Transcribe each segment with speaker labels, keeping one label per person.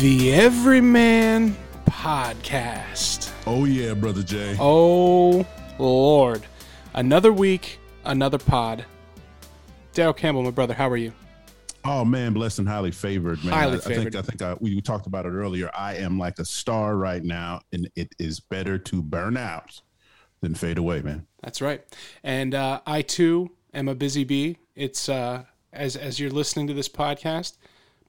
Speaker 1: The Everyman Podcast.
Speaker 2: Oh yeah, brother Jay.
Speaker 1: Oh, Lord. Another week, another pod. Daryl Campbell, my brother, how are you?
Speaker 2: Oh man, blessed and highly favored, man.
Speaker 1: Highly
Speaker 2: I,
Speaker 1: favored.
Speaker 2: I think I think I, we talked about it earlier. I am like a star right now, and it is better to burn out than fade away, man.
Speaker 1: That's right. And uh, I too am a busy bee. It's uh, as as you're listening to this podcast,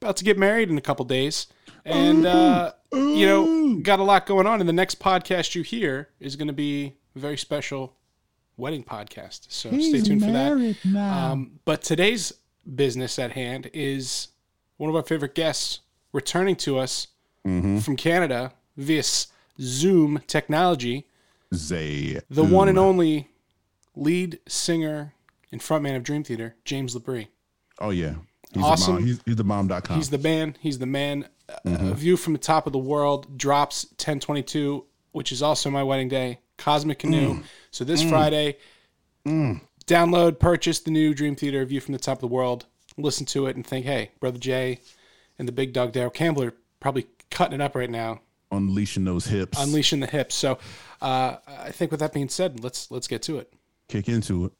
Speaker 1: about to get married in a couple days, and uh, you know, got a lot going on. And the next podcast you hear is going to be a very special wedding podcast. So stay tuned for that. Um, but today's business at hand is one of our favorite guests returning to us from Canada via Zoom technology
Speaker 2: Zay,
Speaker 1: the one and only lead singer and frontman of Dream Theater, James Labrie.
Speaker 2: Oh yeah, he's
Speaker 1: Awesome.
Speaker 2: The mom. He's, he's the bomb.com.
Speaker 1: He's the man. He's the man.
Speaker 2: Mm-hmm.
Speaker 1: A View from the Top of the World drops 1022, which is also my wedding day. Cosmic Canoe.
Speaker 2: Mm.
Speaker 1: So this Friday, download, purchase the new Dream Theater View from the Top of the World. Listen to it and think, hey, Brother Jay and the big dog Daryl Campbell are probably cutting it up right now,
Speaker 2: unleashing those hips.
Speaker 1: unleashing the hips. So uh, I think with that being said, let's let's get to it.
Speaker 2: Kick into it.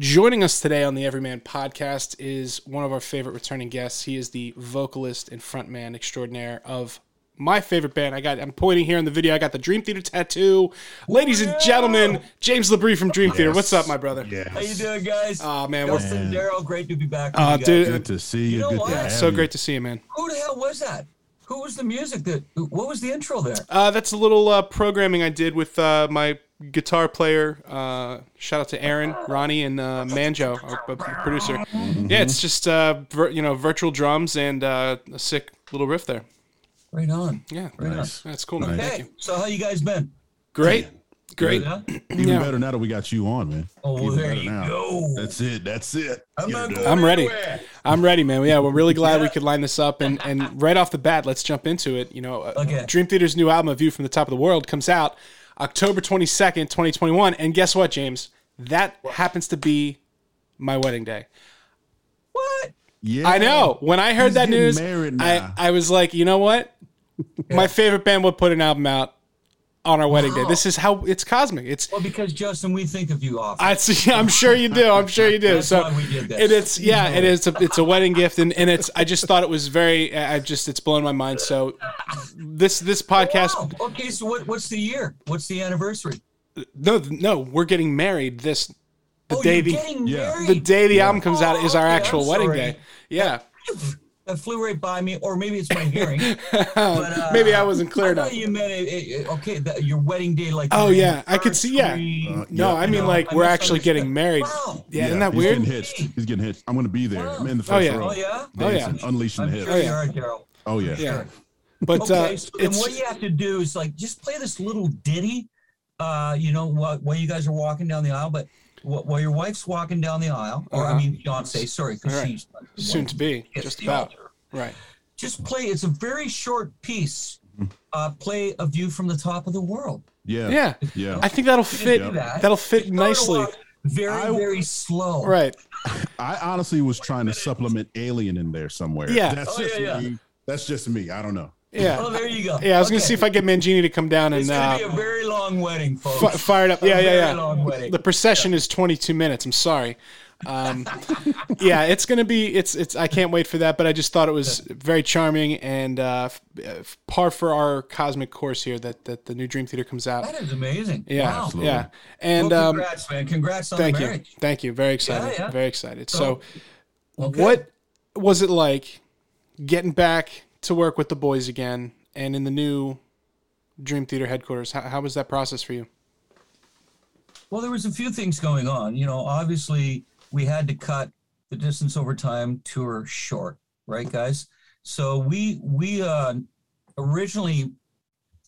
Speaker 1: Joining us today on the Everyman podcast is one of our favorite returning guests. He is the vocalist and frontman extraordinaire of my favorite band. I got I'm pointing here in the video. I got the Dream Theater tattoo. Ladies and gentlemen, James Labrie from Dream Theater. What's up, my brother?
Speaker 2: Yes.
Speaker 3: How you doing, guys?
Speaker 1: Oh man, we're
Speaker 3: Justin, Daryl, great to be back. with
Speaker 1: Uh,
Speaker 3: you guys.
Speaker 1: dude,
Speaker 2: Good to see you.
Speaker 3: You know
Speaker 2: Good
Speaker 3: what?
Speaker 2: to have
Speaker 1: so
Speaker 2: you.
Speaker 1: great to see you, man.
Speaker 3: Who the hell was that? Who was the music that? What was the intro there?
Speaker 1: Uh, that's a little uh, programming I did with uh, my guitar player. Uh, shout out to Aaron, Ronnie, and uh, Manjo, our p- producer. Yeah, it's just uh, vir- you know virtual drums and uh, a sick little riff there.
Speaker 3: Right on.
Speaker 1: Yeah,
Speaker 2: Nice.
Speaker 1: that's cool, man. Thank
Speaker 3: Hey,
Speaker 1: you.
Speaker 3: so how you guys been?
Speaker 1: Great, great.
Speaker 3: Yeah?
Speaker 2: Even
Speaker 1: Yeah.
Speaker 2: better now that we got you on, man.
Speaker 3: Oh, well,
Speaker 2: Even
Speaker 3: there you
Speaker 2: now.
Speaker 3: go.
Speaker 2: That's it. That's it.
Speaker 3: I'm not
Speaker 2: it
Speaker 3: going.
Speaker 1: I'm ready. I'm ready, man. Yeah, we're really glad we could line this up, and and right off the bat, let's jump into it. You know, uh,
Speaker 3: Okay.
Speaker 1: Dream Theater's new album, "A View from the Top of the World," comes out October 22nd, 2021, and guess what, James? That happens to be my wedding day.
Speaker 3: What?
Speaker 2: Yeah.
Speaker 1: I know. When I heard
Speaker 2: He's
Speaker 1: that news, I. I was like, you know what? My favorite band would put an album out on our wedding day. This is how it's cosmic. It's
Speaker 3: Well, because Justin, we think of you often.
Speaker 1: I see, I'm sure you do. I'm sure you do.
Speaker 3: That's
Speaker 1: so
Speaker 3: why we did this.
Speaker 1: and it's yeah,
Speaker 3: You know
Speaker 1: it
Speaker 3: it.
Speaker 1: is. A, it's a wedding gift, and, and it's. I just thought it was very. I just it's blown my mind. So this this podcast.
Speaker 3: Wow. Okay, so what, what's the year? What's the anniversary?
Speaker 1: No, no, we're getting married this the
Speaker 3: oh,
Speaker 1: day
Speaker 3: you're
Speaker 1: the
Speaker 3: getting
Speaker 2: yeah.
Speaker 3: married.
Speaker 1: the day the album comes out
Speaker 3: Oh,
Speaker 1: is our
Speaker 3: okay,
Speaker 1: actual
Speaker 3: I'm
Speaker 1: wedding
Speaker 3: sorry.
Speaker 1: day. Yeah,
Speaker 3: That flew right by me, or maybe it's my hearing. but, uh,
Speaker 1: maybe I wasn't
Speaker 3: I
Speaker 1: clear
Speaker 3: thought
Speaker 1: enough.
Speaker 3: you meant it, it- okay, that, your wedding day, like
Speaker 1: Oh, yeah, I could see- yeah.
Speaker 2: Uh,
Speaker 1: No,
Speaker 2: Yeah.
Speaker 1: I mean
Speaker 3: know,
Speaker 1: like
Speaker 3: I
Speaker 1: we're actually getting married.
Speaker 3: Wow.
Speaker 1: Yeah, isn't that
Speaker 2: he's
Speaker 1: weird?
Speaker 2: Getting hitched. He's getting hitched. I'm gonna be there.
Speaker 3: Wow.
Speaker 2: I'm in the first
Speaker 1: Oh, yeah.
Speaker 2: row.
Speaker 3: Oh yeah.
Speaker 1: Oh, yeah.
Speaker 2: Unleashing
Speaker 3: I'm
Speaker 2: the hips.
Speaker 3: sure
Speaker 1: Oh, yeah.
Speaker 3: are, Daryl.
Speaker 2: Oh yeah.
Speaker 1: Yeah, but
Speaker 3: Okay,
Speaker 1: uh,
Speaker 3: so then
Speaker 1: it's
Speaker 3: what you have to do is like just play this little ditty, uh, you know, while, while you guys are walking down the aisle, but while your wife's walking down the aisle, or
Speaker 1: Uh-huh.
Speaker 3: I mean, fiance, sorry, because
Speaker 1: All right.
Speaker 3: she's
Speaker 1: soon to be. Just about
Speaker 3: altar.
Speaker 1: Right.
Speaker 3: Just play. It's a very short piece. Uh, play a view from the top of the world.
Speaker 2: Yeah.
Speaker 1: Yeah,
Speaker 2: Yeah.
Speaker 1: I think that'll fit.
Speaker 3: do that.
Speaker 1: That'll fit
Speaker 3: Just start to
Speaker 1: nicely.
Speaker 3: Very,
Speaker 2: I-
Speaker 3: very slow.
Speaker 1: Right.
Speaker 2: I honestly was trying to supplement Alien in there somewhere.
Speaker 1: Yeah.
Speaker 2: That's
Speaker 3: Oh,
Speaker 2: just
Speaker 3: yeah, yeah.
Speaker 2: me. That's just me. I don't know.
Speaker 1: Yeah.
Speaker 3: Oh, there you go.
Speaker 1: Yeah, I was gonna see if I get Mangini to come down
Speaker 3: It's
Speaker 1: and
Speaker 3: gonna
Speaker 1: uh,
Speaker 3: be a very long wedding, folks.
Speaker 1: fi- fire it up. Yeah,
Speaker 3: A
Speaker 1: yeah,
Speaker 3: very
Speaker 1: yeah.
Speaker 3: long wedding.
Speaker 1: The procession is 22 minutes. I'm sorry. Um, yeah, it's gonna be. It's it's. I can't wait for that. But I just thought it was very charming and uh, f- uh, par for our cosmic course here that that the new Dream Theater comes out.
Speaker 3: That is amazing.
Speaker 1: Yeah,
Speaker 3: Wow.
Speaker 2: Absolutely.
Speaker 1: yeah. And
Speaker 3: well,
Speaker 1: um,
Speaker 3: congrats, man. Congrats on
Speaker 1: thank
Speaker 3: the
Speaker 1: you,
Speaker 3: marriage.
Speaker 1: thank you. Very excited.
Speaker 3: yeah.
Speaker 1: Very excited. So,
Speaker 3: So, okay.
Speaker 1: what was it like getting back to work with the boys again and in the new Dream Theater headquarters? How, how was that process for you?
Speaker 3: Well, there was a few things going on. You know, obviously we had to cut the distance over time tour short, right, guys? So we we uh, originally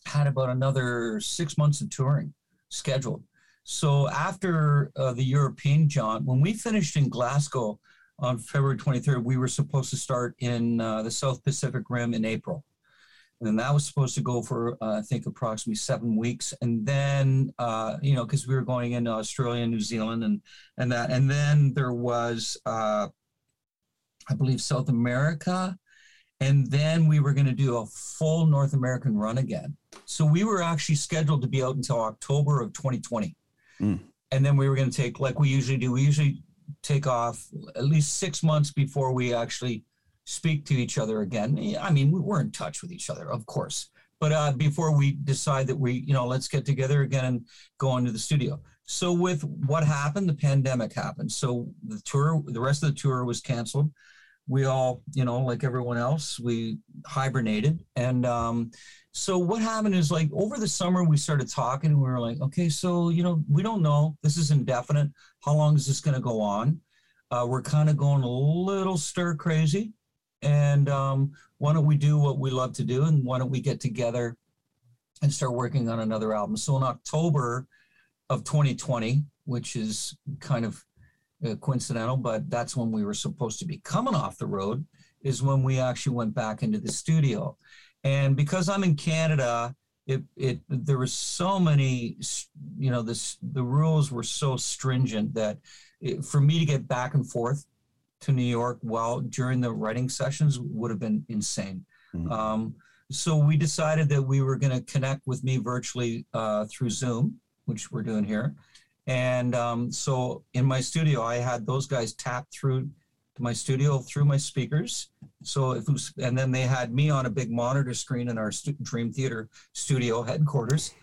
Speaker 3: had about another six months of touring scheduled. So after uh, the European jaunt, when we finished in Glasgow on February 23rd, we were supposed to start in uh, the South Pacific Rim in April. And that was supposed to go for uh, I think approximately seven weeks, and then uh, you know because we were going into Australia, New Zealand, and and that, and then there was uh, I believe South America, and then we were going to do a full North American run again. So we were actually scheduled to be out until October of 2020,
Speaker 2: Mm.
Speaker 3: and then we were going to take like we usually do. We usually take off at least six months before we actually speak to each other again. I mean, we're in touch with each other, of course, but uh, before we decide that we, you know, let's get together again and go into the studio. So with what happened, the pandemic happened. So the tour, the rest of the tour was canceled. We all, you know, like everyone else, we hibernated. And um, so what happened is like over the summer, we started talking and we were like, okay, so, you know, we don't know. This is indefinite. How long is this going to go on? Uh, we're kind of going a little stir crazy and um, why don't we do what we love to do and why don't we get together and start working on another album? So in october of 2020 which is kind of uh, coincidental but that's when we were supposed to be coming off the road is when we actually went back into the studio. And because i'm in canada it, it there was so many you know this the rules were so stringent that it, for me to get back and forth to New York while during the writing sessions would have been insane.
Speaker 2: Mhm.
Speaker 3: Um, so we decided that we were going to connect with me virtually uh, through Zoom, which we're doing here. And um, so in my studio, I had those guys tap through to my studio through my speakers. So if it was, and then they had me on a big monitor screen in our stu- Dream Theater studio headquarters.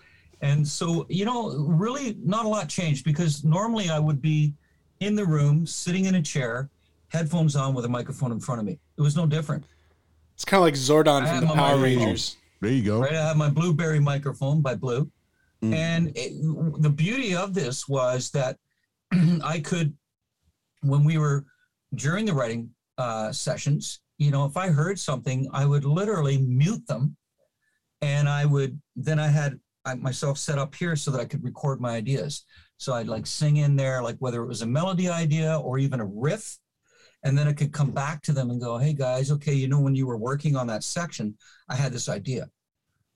Speaker 3: And so, you know, really not a lot changed because normally I would be in the room, sitting in a chair, headphones on with a microphone in front of me. It was no different.
Speaker 1: It's kind of like Zordon
Speaker 3: I
Speaker 1: from the Power. Rangers.
Speaker 2: There you go.
Speaker 3: Right? I have my Blueberry microphone by Blue.
Speaker 2: Mm.
Speaker 3: And it, the beauty of this was that I could, when we were during the writing uh, sessions, you know, if I heard something, I would literally mute them. And I would, then I had I, myself set up here so that I could record my ideas. So I'd like sing in there, like whether it was a melody idea or even a riff. And then it could come back to them and go, hey guys, okay, you know, when you were working on that section, I had this idea.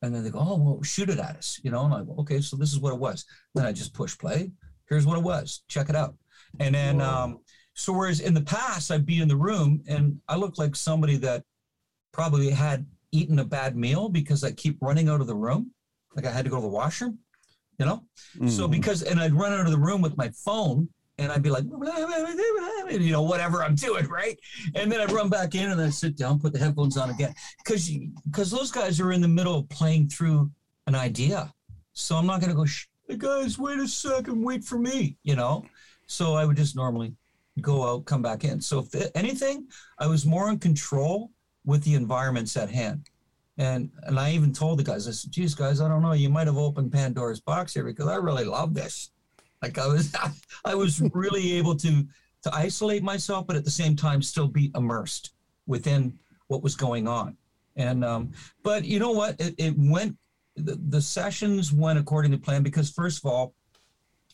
Speaker 3: And then they go, oh, well, shoot it at us, you know? And I go, okay, so this is what it was. Then I just push play. Here's what it was. Check it out. And then, um, so whereas in the past, I'd be in the room and I looked like somebody that probably had eaten a bad meal because I keep running out of the room. Like I had to go to the washroom, you know? So
Speaker 2: Mhm.
Speaker 3: because, and I'd run out of the room with my phone and I'd be like, you know, whatever I'm doing, right? And then I'd run back in and then I'd sit down, put the headphones on again. Because because those guys are in the middle of playing through an idea. So I'm not going to go, hey guys, wait a second, wait for me, you know? So I would just normally go out, come back in. So if anything, I was more in control with the environments at hand. And and I even told the guys, I said, geez, guys, I don't know. You might have opened Pandora's box here because I really love this. Like I was I was really able to to isolate myself, but at the same time still be immersed within what was going on. And um, but you know what? It, it went the, the sessions went according to plan because first of all,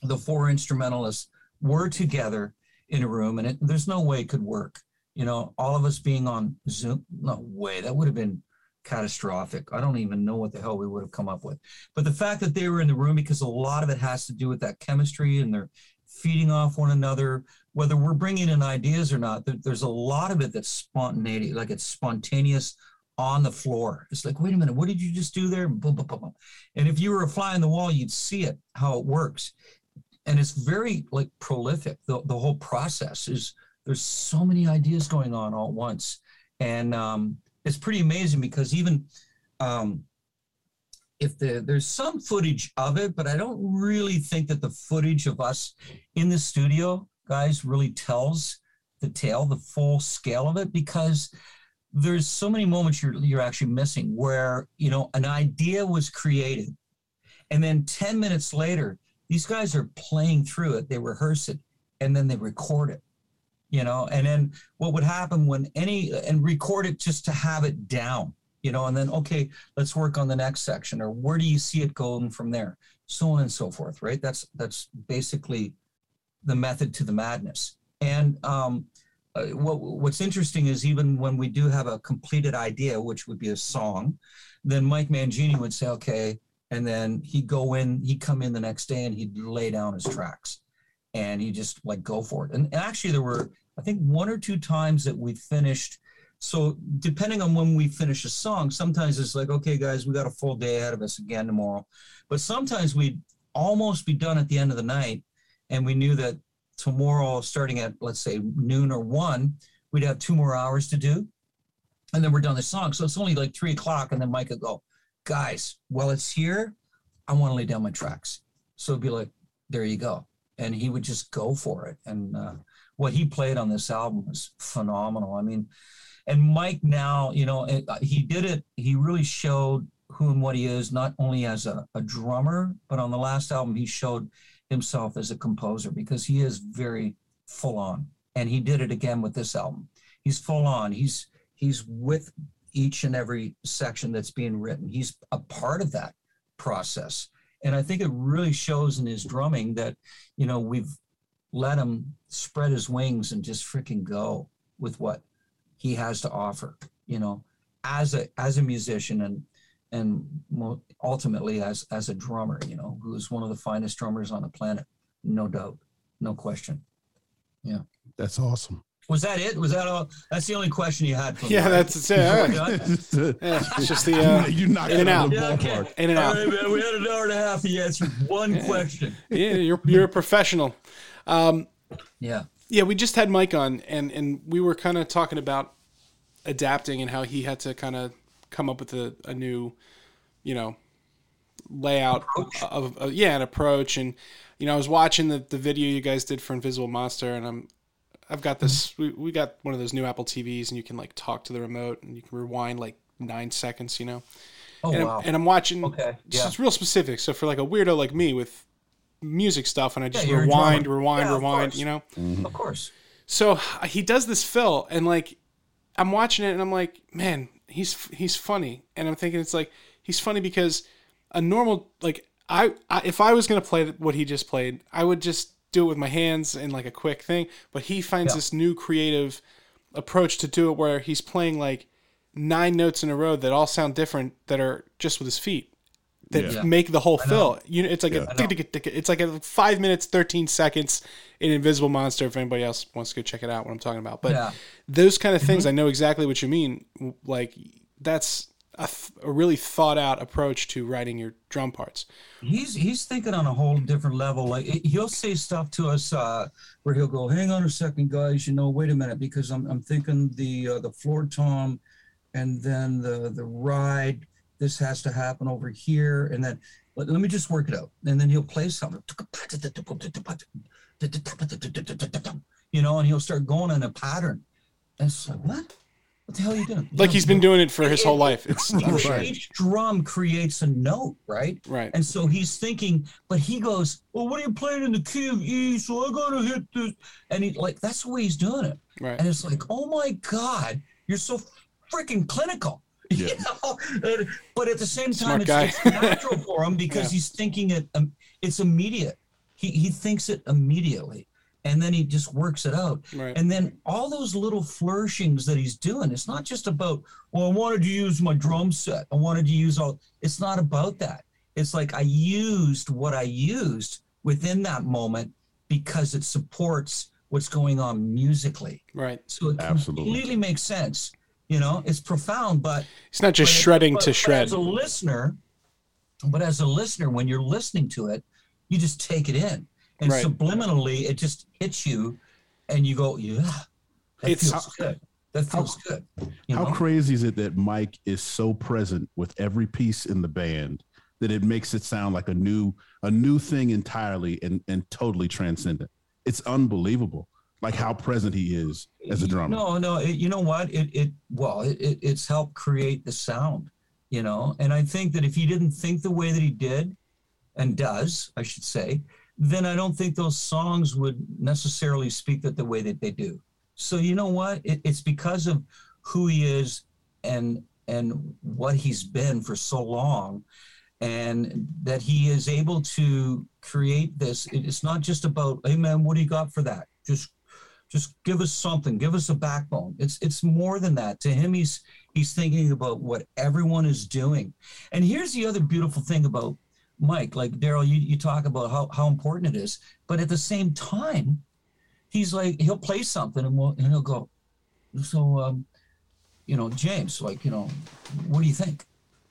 Speaker 3: the four instrumentalists were together in a room and it, there's no way it could work. You know, all of us being on Zoom, no way. That would have been catastrophic. I don't even know what the hell we would have come up with. But the fact that they were in the room, because a lot of it has to do with that chemistry and they're feeding off one another, whether we're bringing in ideas or not, there, there's a lot of it that's spontaneity, like it's spontaneous on the floor. It's like, wait a minute, what did you just do there? Boom, boom, boom, boom. And if you were a fly on the wall, you'd see it, how it works. And it's very like prolific. The, the whole process is there's so many ideas going on all at once. And um, it's pretty amazing because even um, if the, there's some footage of it, but I don't really think that the footage of us in the studio, guys, really tells the tale, the full scale of it, because there's so many moments you're you're actually missing where you know an idea was created, and then ten minutes later, these guys are playing through it, they rehearse it, and then they record it you know and then what would happen when any and record it just to have it down you know and then okay let's work on the next section or where do you see it going from there? So on and so forth right? That's that's basically the method to the madness. And um uh, what what's interesting is even when we do have a completed idea, which would be a song, then Mike Mangini would say, okay, and then he'd go in, he'd come in the next day and he'd lay down his tracks, and he just like go for it. And actually, there were I think one or two times that we finished. So depending on when we finish a song, sometimes it's like, okay, guys, we got a full day ahead of us again tomorrow. But sometimes we'd almost be done at the end of the night, and we knew that tomorrow, starting at let's say noon or one, we'd have two more hours to do, and then we're done the song. So it's only like three o'clock, and then Mike would go, guys, while it's here, I want to lay down my tracks. So it'd be like, there you go, and he would just go for it. And uh, what he played on this album was phenomenal. I mean, and Mike now, you know, uh, he did it. He really showed who and what he is, not only as a, a drummer, but on the last album, he showed himself as a composer because he is very full on. And he did it again with this album. He's full on. He's he's with each and every section that's being written. He's a part of that process. And I think it really shows in his drumming that, you know, we've let him spread his wings and just freaking go with what he has to offer, you know, as a as a musician and and ultimately as as a drummer, you know, who's one of the finest drummers on the planet, no doubt, no question. Yeah,
Speaker 2: that's awesome.
Speaker 3: Was that it? Was that all? That's the only question you had.
Speaker 1: For yeah, me, that's it. All right. yeah, it's just the uh,
Speaker 2: you knocked in and out.
Speaker 3: Yeah, okay.
Speaker 1: In and out.
Speaker 3: All right, man. We had an hour and a half. He answered one question.
Speaker 1: Yeah, you're you're a professional. Um,
Speaker 3: yeah.
Speaker 1: Yeah, we just had Mike on, and and we were kind of talking about adapting and how he had to kind of come up with a, a new, you know, layout approach. of, of yeah, an approach. And you know, I was watching the the video you guys did for Invisible Monster, and I'm I've got this. We, we got one of those new Apple TVs, and you can like talk to the remote, and you can rewind like nine seconds. You know.
Speaker 3: Oh
Speaker 1: and
Speaker 3: wow!
Speaker 1: I'm, and I'm watching.
Speaker 3: Okay. Yeah.
Speaker 1: It's real specific. So for like a weirdo like me with music stuff, and I just
Speaker 3: Yeah,
Speaker 1: rewind, rewind,
Speaker 3: Yeah,
Speaker 1: rewind. You know.
Speaker 3: Of course.
Speaker 1: So he does this fill, and like I'm watching it, and I'm like, man, he's he's funny, and I'm thinking it's like he's funny because a normal like I, I if I was gonna play what he just played, I would just do it with my hands and like a quick thing. But he finds
Speaker 3: Yeah.
Speaker 1: this new creative approach to do it where he's playing like nine notes in a row that all sound different that are just with his feet that
Speaker 2: Yeah.
Speaker 1: make the whole
Speaker 3: I know.
Speaker 1: fill. You know, it's like
Speaker 2: Yeah.
Speaker 1: a
Speaker 3: I know.
Speaker 1: tick, tick, tick, it's like a five minutes thirteen seconds in Invisible Monster. If anybody else wants to go check it out, what I'm talking about, but
Speaker 3: Yeah.
Speaker 1: those kind of
Speaker 3: Mm-hmm.
Speaker 1: things, I know exactly what you mean. Like that's a, th- a really thought out approach to writing your drum parts.
Speaker 3: He's he's thinking on a whole different level. Like it- he'll say stuff to us uh, where he'll go, "Hang on a second, guys. You know, wait a minute, because I'm I'm thinking the uh, the floor tom, and then the the ride. This has to happen over here, and then let, let me just work it out. And then he'll play something, you know, and he'll start going in a pattern. And it's like, what? What the hell are you doing?
Speaker 1: Like he's been doing it for his whole life. It's
Speaker 2: Right.
Speaker 3: each drum creates a note, right?
Speaker 1: right.
Speaker 3: And so he's thinking, but he goes, Well, what are you playing in the key of E? So I gotta hit this. And he like that's the way he's doing it.
Speaker 1: Right.
Speaker 3: And it's like, oh my God, you're so freaking clinical. You
Speaker 2: Yeah.
Speaker 3: know? But at the same time, it's, it's natural for him because
Speaker 1: Yeah.
Speaker 3: he's thinking it um, it's immediate. He he thinks it immediately. And then he just works it out.
Speaker 1: Right.
Speaker 3: And then all those little flourishings that he's doing, it's not just about, well, I wanted to use my drum set. I wanted to use all, it's not about that. It's like I used what I used within that moment because it supports what's going on musically.
Speaker 1: right.
Speaker 3: So it
Speaker 2: Absolutely.
Speaker 3: completely makes sense. You know, it's profound, but
Speaker 1: It's not just shredding
Speaker 3: but-
Speaker 1: to
Speaker 3: but
Speaker 1: shred.
Speaker 3: As a listener, but as a listener, when you're listening to it, you just take it in, and
Speaker 1: Right.
Speaker 3: subliminally, it just hits you, and you go, "Yeah, that
Speaker 1: It's-
Speaker 3: feels good. That feels good." You
Speaker 2: How crazy is it that Mike is so present with every piece in the band that it makes it sound like a new a new thing entirely and and totally transcendent. It's unbelievable, like how present he is as a drummer.
Speaker 3: No, no. It, you know what? It it well, it, it it's helped create the sound. You know, and I think that if he didn't think the way that he did, and does, I should say, then I don't think those songs would necessarily speak that the way that they do. So you know what? It, it's because of who he is and and what he's been for so long, and that he is able to create this. It- It's not just about, hey man, what do you got for that? Just Just give us something. Give us a backbone. It's it's more than that. To him, he's he's thinking about what everyone is doing. And here's the other beautiful thing about Mike. Like Daryl, you, you talk about how, how important it is, but at the same time, he's like he'll play something and we'll and he'll go, so um, you know, James, like, you know, what do you think?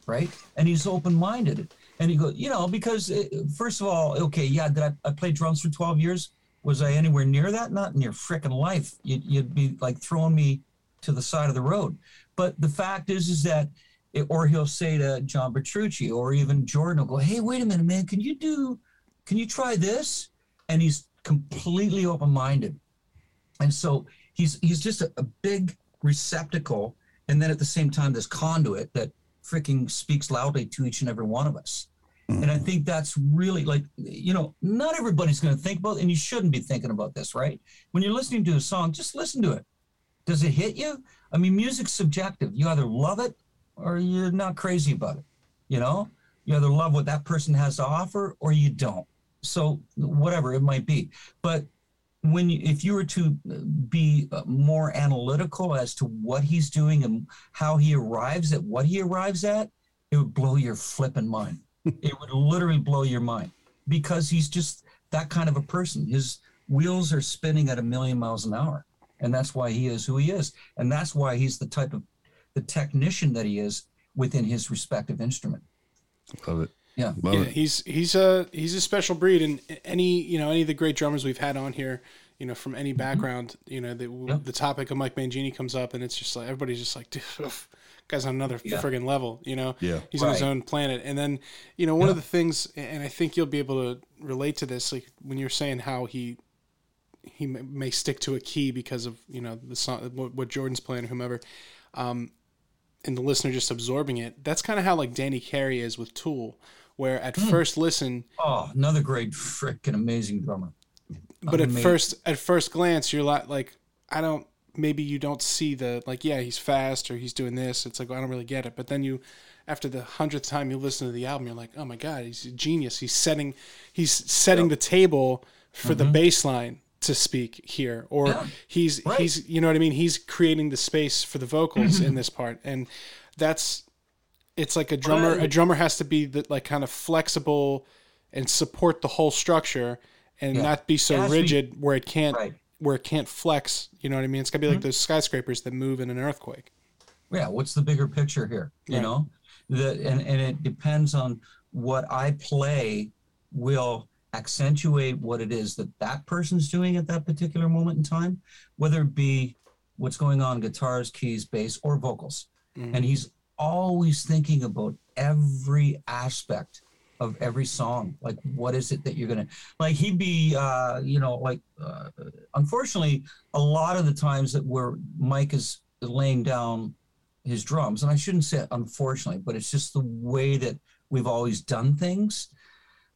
Speaker 3: Right. And he's open minded. And he goes, you know, because it, first of all, okay, yeah, did I, I play drums for 12 years? Was I anywhere near that? Not in your freaking life. You'd, you'd be like throwing me to the side of the road. But the fact is, is that, it, or he'll say to John Petrucci or even Jordan will go, hey, wait a minute, man, can you do, can you try this? And he's completely open minded. And so he's he's just a, a big receptacle and then at the same time this conduit that freaking speaks loudly to each and every one of us. And i think that's really like you know not everybody's going to think about and you shouldn't be thinking about this right? When you're listening to a song just listen to it. Does it hit you? I mean music's subjective. You either love it or you're not crazy about it you know? You either love what that person has to offer or you don't. So whatever it might be. But when you, if you were to be uh, more analytical as to what he's doing and how he arrives at what he arrives at, it would blow your flipping mind. It would literally blow your mind because he's just that kind of a person. His wheels are spinning at a million miles an hour, and that's why he is who he is, and that's why he's the type of the technician that he is within his respective instrument.
Speaker 2: Love it.
Speaker 3: Yeah, Love
Speaker 1: yeah he's he's a he's a special breed, and any you know any of the great drummers we've had on here, you know, from any mm-hmm. background, you know, the yeah. the topic of Mike Mangini comes up, and it's just like everybody's just like, guy's on another yeah. friggin' level, you know.
Speaker 2: Yeah,
Speaker 1: he's right. on his own planet, and then you know one yeah. of the things, and I think you'll be able to relate to this, like when you're saying how he he may stick to a key because of you know the song what Jordan's playing or whomever. Um, and the listener just absorbing it. That's kind of how like Danny Carey is with Tool where at mm. first listen
Speaker 3: oh another great freaking amazing drummer
Speaker 1: but amazing. at first at first glance you're like like i don't maybe you don't see the like yeah he's fast or he's doing this it's like well, i don't really get it but then you after the hundredth time you listen to the album you're like oh my god he's a genius he's setting he's setting yep. the table for mm-hmm. the bass line to speak here or yeah. he's right. he's you know what i mean he's creating the space for the vocals in this part and that's it's like a drummer a drummer has to be the, like kind of flexible and support the whole structure and yeah. not be so rigid be, where it can't right. Where it can't flex you know what i mean it's gonna be like mm-hmm. those skyscrapers that move in an earthquake
Speaker 3: yeah what's the bigger picture here you right. know the and, and it depends on what i play will accentuate what it is that that person's doing at that particular moment in time whether it be what's going on guitars keys bass or vocals mm-hmm. and he's always thinking about every aspect of every song like what is it that you're gonna like he'd be uh you know like uh, unfortunately a lot of the times that where mike is laying down his drums and i shouldn't say unfortunately but it's just the way that we've always done things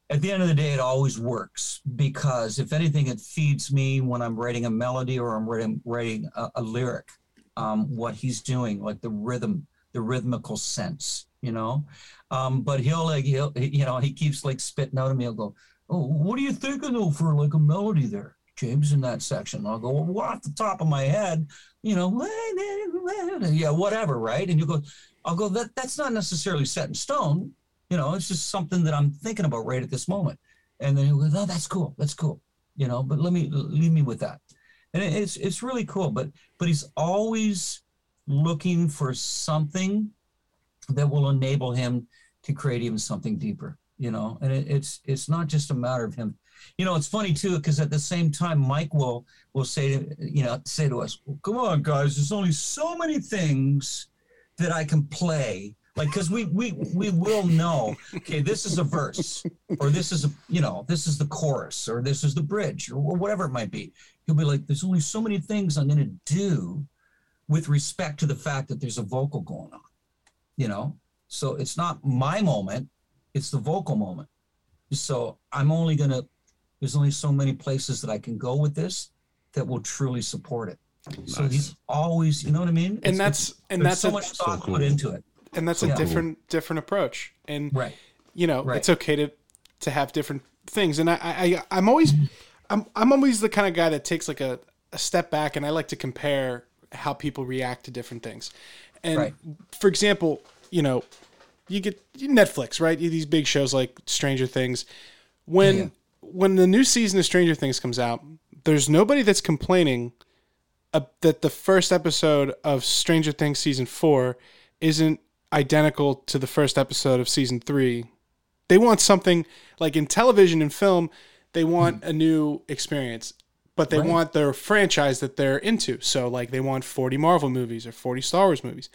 Speaker 3: at the end of the day it always works because if anything it feeds me when i'm writing a melody or i'm writing writing a, a lyric um, what he's doing like the rhythm the rhythmical sense, you know. Um, but he'll like he'll you know he keeps like spitting out at me. I'll go, oh, what are you thinking though for like a melody there, James, in that section? I'll go, well, off the top of my head, you know, yeah, whatever, right? And you go, I'll go, that that's not necessarily set in stone. You know, it's just something that I'm thinking about right at this moment. And then he goes, oh, that's cool, that's cool. You know, but let me leave me with that. And it's it's really cool. But but he's always looking for something that will enable him to create even something deeper you know? And it, it's it's not just a matter of him. You know it's funny too because at the same time mike will will say to you know say to us well, come on guys there's only so many things that i can play. Like because we we we will know okay this is a verse or this is a you know this is the chorus or this is the bridge or, or whatever it might be. He'll be like there's only so many things i'm going to do with respect to the fact that there's a vocal going on, you know? So it's not my moment, it's the vocal moment. So I'm only going to, there's only so many places that I can go with this that will truly support it. Nice. So he's always, you know what I mean?
Speaker 1: and that's, and that's
Speaker 3: so a, much thought so cool. put into it.
Speaker 1: And that's a different, different approach. And,
Speaker 3: right.
Speaker 1: you know, right. it's okay to, to have different things. And I, I, I'm always, I'm, I'm always the kind of guy that takes like a, a step back and I like to compare how people react to different things. And
Speaker 3: Right.
Speaker 1: for example, you know, you get Netflix, right? These big shows like Stranger Things. When
Speaker 3: Yeah.
Speaker 1: when the new season of Stranger Things comes out, there's nobody that's complaining uh, that the first episode of Stranger Things season 4 isn't identical to the first episode of season 3. They want something like in television and film, they want a new experience, but they.
Speaker 3: Right.
Speaker 1: want their franchise that they're into. So like they want 40 Marvel movies or 40 Star Wars movies.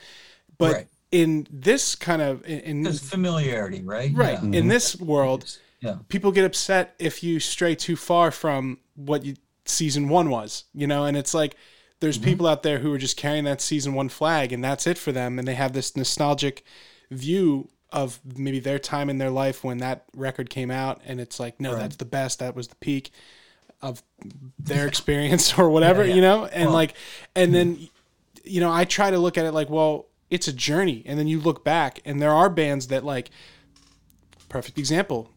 Speaker 1: But
Speaker 3: Right.
Speaker 1: in this kind of in,
Speaker 3: There's familiarity, right?
Speaker 1: right
Speaker 3: Yeah.
Speaker 1: in mm-hmm. this world,
Speaker 3: Yeah.
Speaker 1: people get upset if you stray too far from what you, season one was, you know, and it's like there's mm-hmm. people out there who are just carrying that season one flag and that's it for them, and they have this nostalgic view of maybe their time in their life when that record came out, and it's like, no,
Speaker 3: Right.
Speaker 1: that's the best, that was the peak of their experience or whatever,
Speaker 3: Yeah, yeah.
Speaker 1: you know, and
Speaker 3: Well-
Speaker 1: like, and then, you know, I try to look at it like, well, it's a journey, and then you look back, and there are bands that like, perfect example,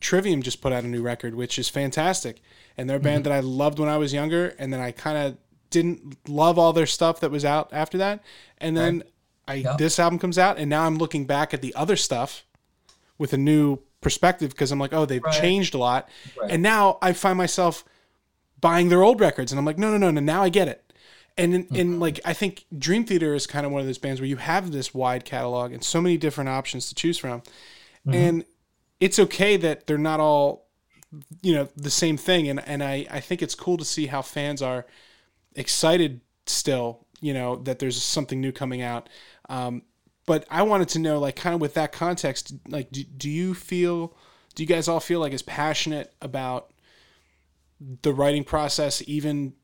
Speaker 1: Trivium just put out a new record, which is fantastic. And they're a
Speaker 3: Mm-hmm.
Speaker 1: band that I loved when I was younger, and then I kind of didn't love all their stuff that was out after that. And then I
Speaker 3: Yeah.
Speaker 1: this album comes out, and now I'm looking back at the other stuff with a new perspective because I'm like, oh, they've
Speaker 3: Right.
Speaker 1: changed a lot.
Speaker 3: Right.
Speaker 1: And now I find myself buying their old records, and I'm like, no, no, no, no. Now I get it. And in,
Speaker 3: Mm-hmm.
Speaker 1: in like, I think Dream Theater is kind of one of those bands where you have this wide catalog and so many different options to choose from,
Speaker 3: Mm-hmm.
Speaker 1: and it's okay that they're not all, you know, the same thing. And and I I think it's cool to see how fans are excited still, you know, that there's something new coming out. Um, but I wanted to know, like, kind of with that context, like, do, do you feel, do you guys all feel like as passionate about the writing process, even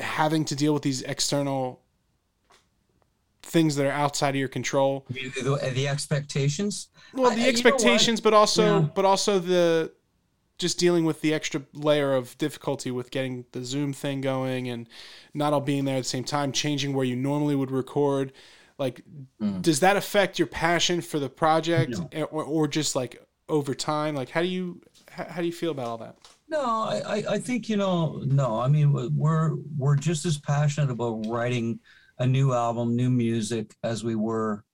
Speaker 1: having to deal with these external things that are outside of your control?
Speaker 3: The, the- expectations.
Speaker 1: Well, the
Speaker 3: I-
Speaker 1: expectations, but also,
Speaker 3: Yeah.
Speaker 1: but also the just dealing with the extra layer of difficulty with getting the Zoom thing going and not all being there at the same time, changing where you normally would record. Like,
Speaker 3: Mm.
Speaker 1: does that affect your passion for the project,
Speaker 3: No.
Speaker 1: or, or just like over time? Like, how do you how, how do you feel about all that?
Speaker 3: No, I, I- I think you know. No, I mean we're we're just as passionate about writing a new album, new music, as we were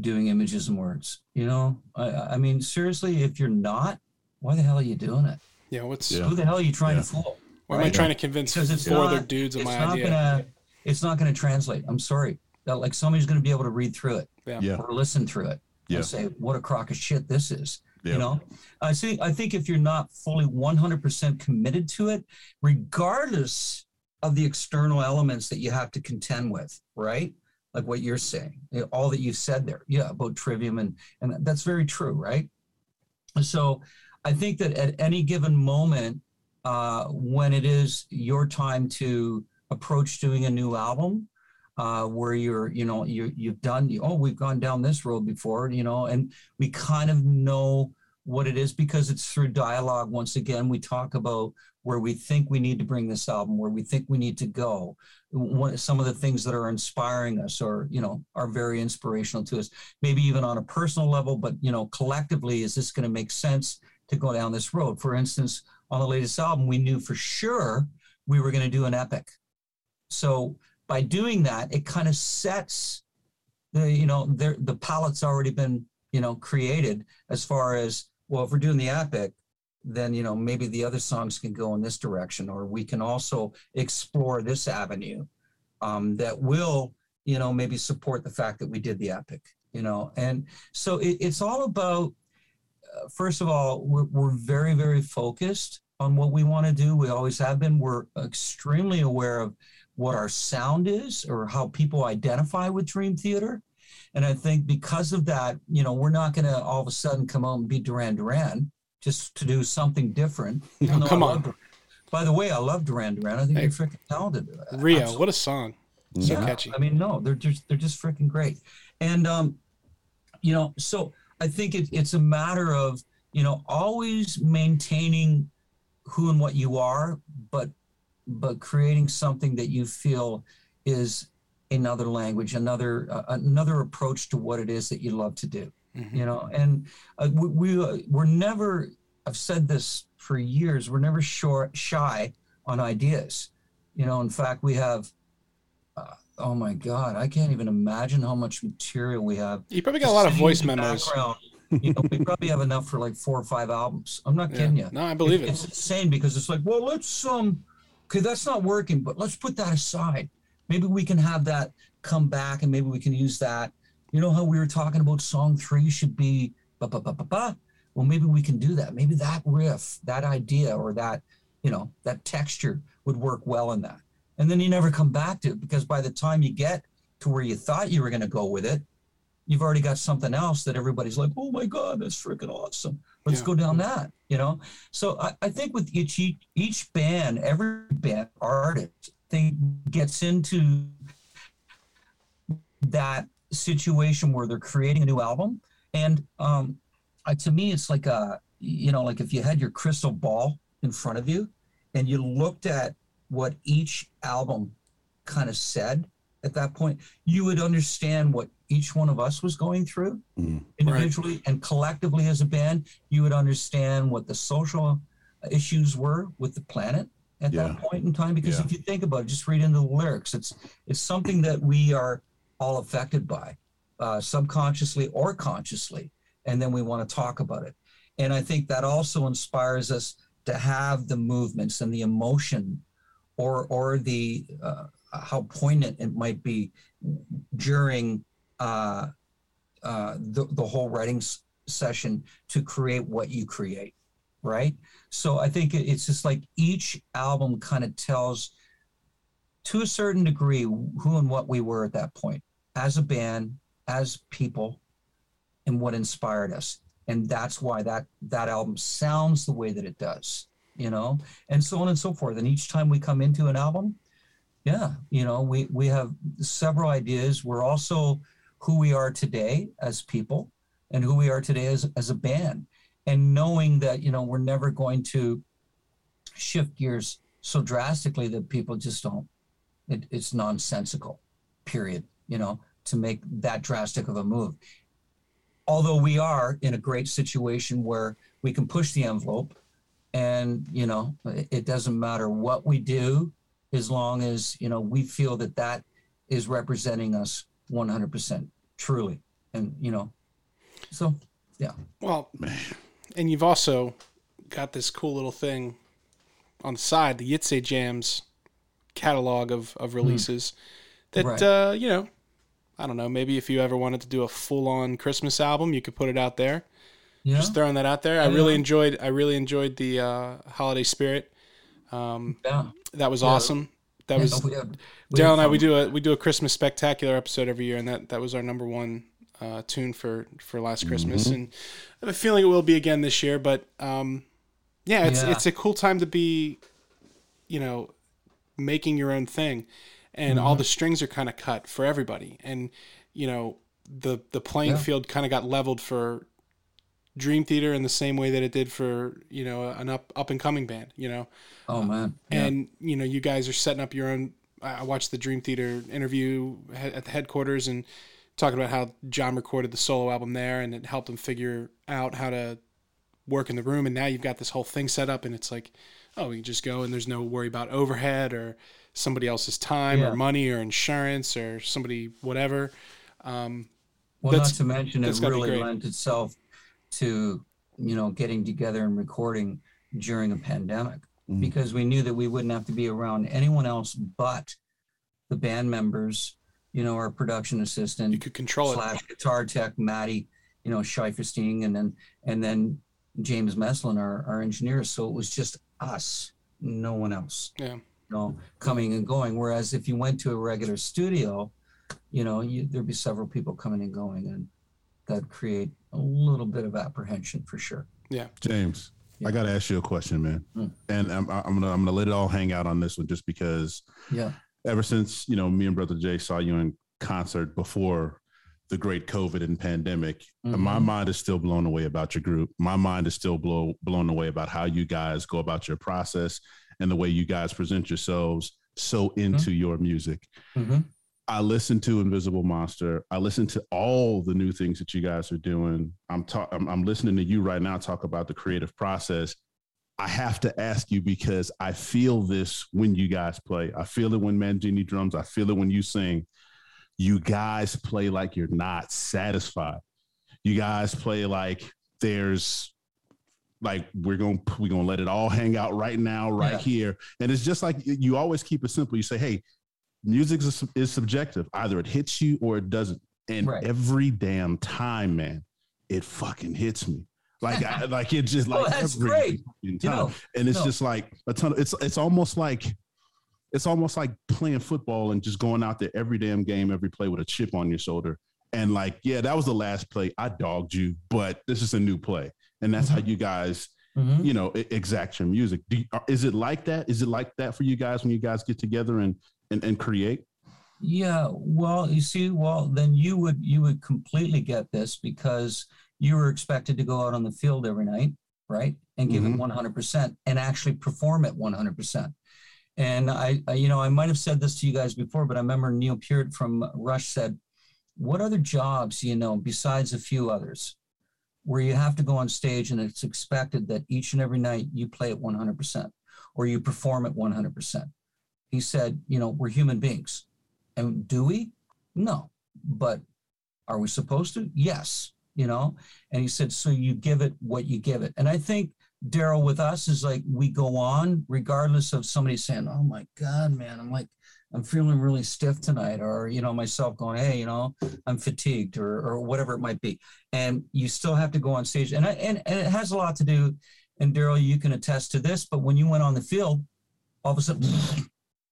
Speaker 3: doing images and words. You know, I, I mean seriously, if you're not, why the hell are you doing it?
Speaker 1: Yeah, what's
Speaker 2: Yeah.
Speaker 3: Who the hell are you trying
Speaker 2: Yeah.
Speaker 3: to fool?
Speaker 1: why am I trying to convince
Speaker 3: Because it's
Speaker 1: four other dudes of
Speaker 3: it's
Speaker 1: my
Speaker 3: not
Speaker 1: idea?
Speaker 3: gonna it's not gonna translate. I'm sorry. That like somebody's gonna be able to read through it
Speaker 2: Yeah.
Speaker 3: or listen through it
Speaker 2: Yeah.
Speaker 3: and say, "What a crock of shit this is."
Speaker 2: Yeah.
Speaker 3: You know, I think I think if you're not fully 100% committed to it, regardless of the external elements that you have to contend with, right? Like what you're saying, all that you said there, yeah, about trivium, and and that's very true, right? So, I think that at any given moment, uh, when it is your time to approach doing a new album, uh, where you're, you know, you you've done, oh, we've gone down this road before, you know, and we kind of know what it is because it's through dialogue. Once again, we talk about where we think we need to bring this album, where we think we need to go. One, some of the things that are inspiring us, or you know, are very inspirational to us. Maybe even on a personal level, but you know, collectively, is this going to make sense to go down this road? For instance, on the latest album, we knew for sure we were going to do an epic. So by doing that, it kind of sets the you know there the palette's already been you know created as far as well if we're doing the epic then you know maybe the other songs can go in this direction or we can also explore this avenue um, that will you know maybe support the fact that we did the epic you know? And so it, it's all about uh, first of all we're, we're very very focused on what we want to do. We always have been. We're extremely aware of what our sound is or how people identify with dream theater and I think because of that, you know, we're not going to all of a sudden come out and be Duran Duran just to do something different.
Speaker 1: No, come on.
Speaker 3: By the way, I love Duran Duran. I think
Speaker 1: Hey.
Speaker 3: they're freaking talented.
Speaker 1: Rio,
Speaker 3: Absolutely.
Speaker 1: what a song! So
Speaker 3: Yeah.
Speaker 1: catchy.
Speaker 3: I mean, no, they're just they're just freaking great. And um, you know, so I think it, it's a matter of you know always maintaining who and what you are, but but creating something that you feel is another language, another uh, another approach to what it is that you love to do.
Speaker 1: Mhm.
Speaker 3: You know, and uh, we, we uh, we're never. I've said this for years. We're never short, shy on ideas. You know, in fact, we have. Uh, oh my God, I can't even imagine how much material we have.
Speaker 1: You probably got a lot of voice memos.
Speaker 3: background. you know, we probably have enough for like four or five albums. I'm not
Speaker 1: Yeah.
Speaker 3: kidding you.
Speaker 1: No, I believe
Speaker 3: It's
Speaker 1: it.
Speaker 3: It's insane because it's like, well, let's um, okay, that's not working, but let's put that aside. Maybe we can have that come back, and maybe we can use that. You know how we were talking about song three should be ba ba ba ba ba. Well, maybe we can do that. Maybe that riff, that idea, or that, you know, that texture would work well in that. And then you never come back to it because by the time you get to where you thought you were going to go with it, you've already got something else that everybody's like, oh my God, that's freaking awesome. Let's
Speaker 1: Yeah.
Speaker 3: go down that, you know? So I, I think with each, each each band, every band artist thing gets into that situation where they're creating a new album. And um, uh, to me, it's like a, you know, like if you had your crystal ball in front of you and you looked at what each album kind of said at that point, you would understand what each one of us was going through
Speaker 2: Mhm.
Speaker 3: individually and collectively as a band. You would understand what the social issues were with the planet at
Speaker 2: Yeah.
Speaker 3: that point in time. Because
Speaker 2: Yeah.
Speaker 3: if you think about it, just read into the lyrics. It's it's something that we are all affected by, uh, subconsciously or consciously, and then we want to talk about it. And I think that also inspires us to have the movements and the emotion, or or the uh, how poignant it might be during uh, uh, the the whole writing s- session to create what you create, right? So I think it's just like each album kind of tells, to a certain degree, who and what we were at that point as a band, as people, and what inspired us. And that's why that that album sounds the way that it does, you know, and so on and so forth. And each time we come into an album, yeah, you know, we we have several ideas. We're also who we are today as people and who we are today as, as a band and knowing that you know we're never going to shift gears so drastically that people just don't it, it's nonsensical period you know to make that drastic of a move although we are in a great situation where we can push the envelope and you know it it doesn't matter what we do as long as you know we feel that that is representing us 100% truly and you know so yeah
Speaker 1: Well, and you've also got this cool little thing on the side, the YtseJams catalog of, of releases that,
Speaker 3: Right.
Speaker 1: uh, you know, I don't know, maybe if you ever wanted to do a full on Christmas album, you could put it out there.
Speaker 3: know
Speaker 1: Just throwing that out there. I
Speaker 3: Yeah.
Speaker 1: really enjoyed, I really enjoyed the uh, holiday spirit. Um,
Speaker 3: yeah
Speaker 1: that was
Speaker 3: Yeah.
Speaker 1: awesome. That
Speaker 3: Yeah,
Speaker 1: was
Speaker 3: we have- we
Speaker 1: Daryl and I. We do a we do a Christmas spectacular episode every year, and that that was our number one uh, tune for for last Christmas,
Speaker 2: Mm-hmm.
Speaker 1: and I have a feeling it will be again this year. But um, yeah, it's
Speaker 3: Yeah.
Speaker 1: it's a cool time to be, you know, making your own thing, and
Speaker 3: Mm-hmm.
Speaker 1: all the strings are kind of cut for everybody, and you know the the playing
Speaker 3: Yeah.
Speaker 1: field kind of got leveled for Dream Theater in the same way that it did for you know an up up and coming band, you know?
Speaker 3: Oh man. Yeah.
Speaker 1: and you know you guys are setting up your own i watched the dream theater interview at the headquarters and talking about how john recorded the solo album there and it helped him figure out how to work in the room. And now you've got this whole thing set up and it's like oh you just go and there's no worry about overhead or somebody else's time
Speaker 3: Yeah.
Speaker 1: or money or insurance or somebody whatever. Um,
Speaker 3: well not to mention it
Speaker 1: that's gotta be
Speaker 3: really lent itself to you know getting together and recording during a pandemic
Speaker 2: Mhm.
Speaker 3: because we knew that we wouldn't have to be around anyone else but the band members you know our production assistant
Speaker 1: you could control it
Speaker 3: slash guitar tech Maddie, you know, Schieferstein, and then and then James Meslin, our, our engineer. So it was just us, no one else.
Speaker 1: Yeah.
Speaker 3: You know, coming and going. Whereas if you went to a regular studio, you know, you, there'd be several people coming and going, and that create a little bit of apprehension for sure.
Speaker 2: Yeah, James, I got to ask you a question, man.
Speaker 3: Mm.
Speaker 2: And I'm, I'm gonna I'm gonna let it all hang out on this one, just because
Speaker 3: Yeah.
Speaker 2: ever since you know me and brother Jay saw you in concert before the great COVID and pandemic, my
Speaker 3: Mhm.
Speaker 2: mind is still blown away about your group. My mind is still blow, blown away about how you guys go about your process and the way you guys present yourselves so into your music.
Speaker 3: Mhm.
Speaker 2: I listened to Invisible Monster. I listened to all the new things that you guys are doing. I'm talk, I'm, I'm listening to you right now talk about the creative process. I have to ask you because I feel this when you guys play. I feel it when Mangini drums. I feel it when you sing. You guys play like you're not satisfied. You guys play like there's like we're gonna we're gonna let it all hang out right now, right yeah. here. And it's just like you always keep it simple. You say, hey, music is, is subjective. Either it hits you or it doesn't. And right. every damn time, man, it fucking hits me. Like, I, like it just like
Speaker 3: that's great.
Speaker 2: Time. You know, and it's just like a ton. Of, it's it's almost like it's almost like playing football and just going out there every damn game, every play with a chip on your shoulder. And like, yeah, that was the last play. I dogged you, but this is a new play, and that's mm-hmm. how you guys, mm-hmm. you know, exact your music. You, is it like that? Is it like that for you guys when you guys get together and and, and create?
Speaker 3: Yeah, well, you see, well, then you would you would completely get this because you were expected to go out on the field every night, right, and give mm-hmm. it 100% and actually perform at 100%. And I, I, you know, I might have said this to you guys before, but I remember Neil Peart from Rush said, "What other jobs you know besides a few others where you have to go on stage and it's expected that each and every night you play at 100% or you perform at 100%?" He said, "You know, we're human beings." And do we? No. But are we supposed to? Yes. You know? And he said, so you give it what you give it. And I think Daryl with us is like we go on regardless of somebody saying, Oh my God, man, I'm like, I'm feeling really stiff tonight, or you know, myself going, Hey, you know, I'm fatigued or or whatever it might be. And you still have to go on stage. And I, and, and it has a lot to do, and Daryl, you can attest to this, but when you went on the field, all of a sudden,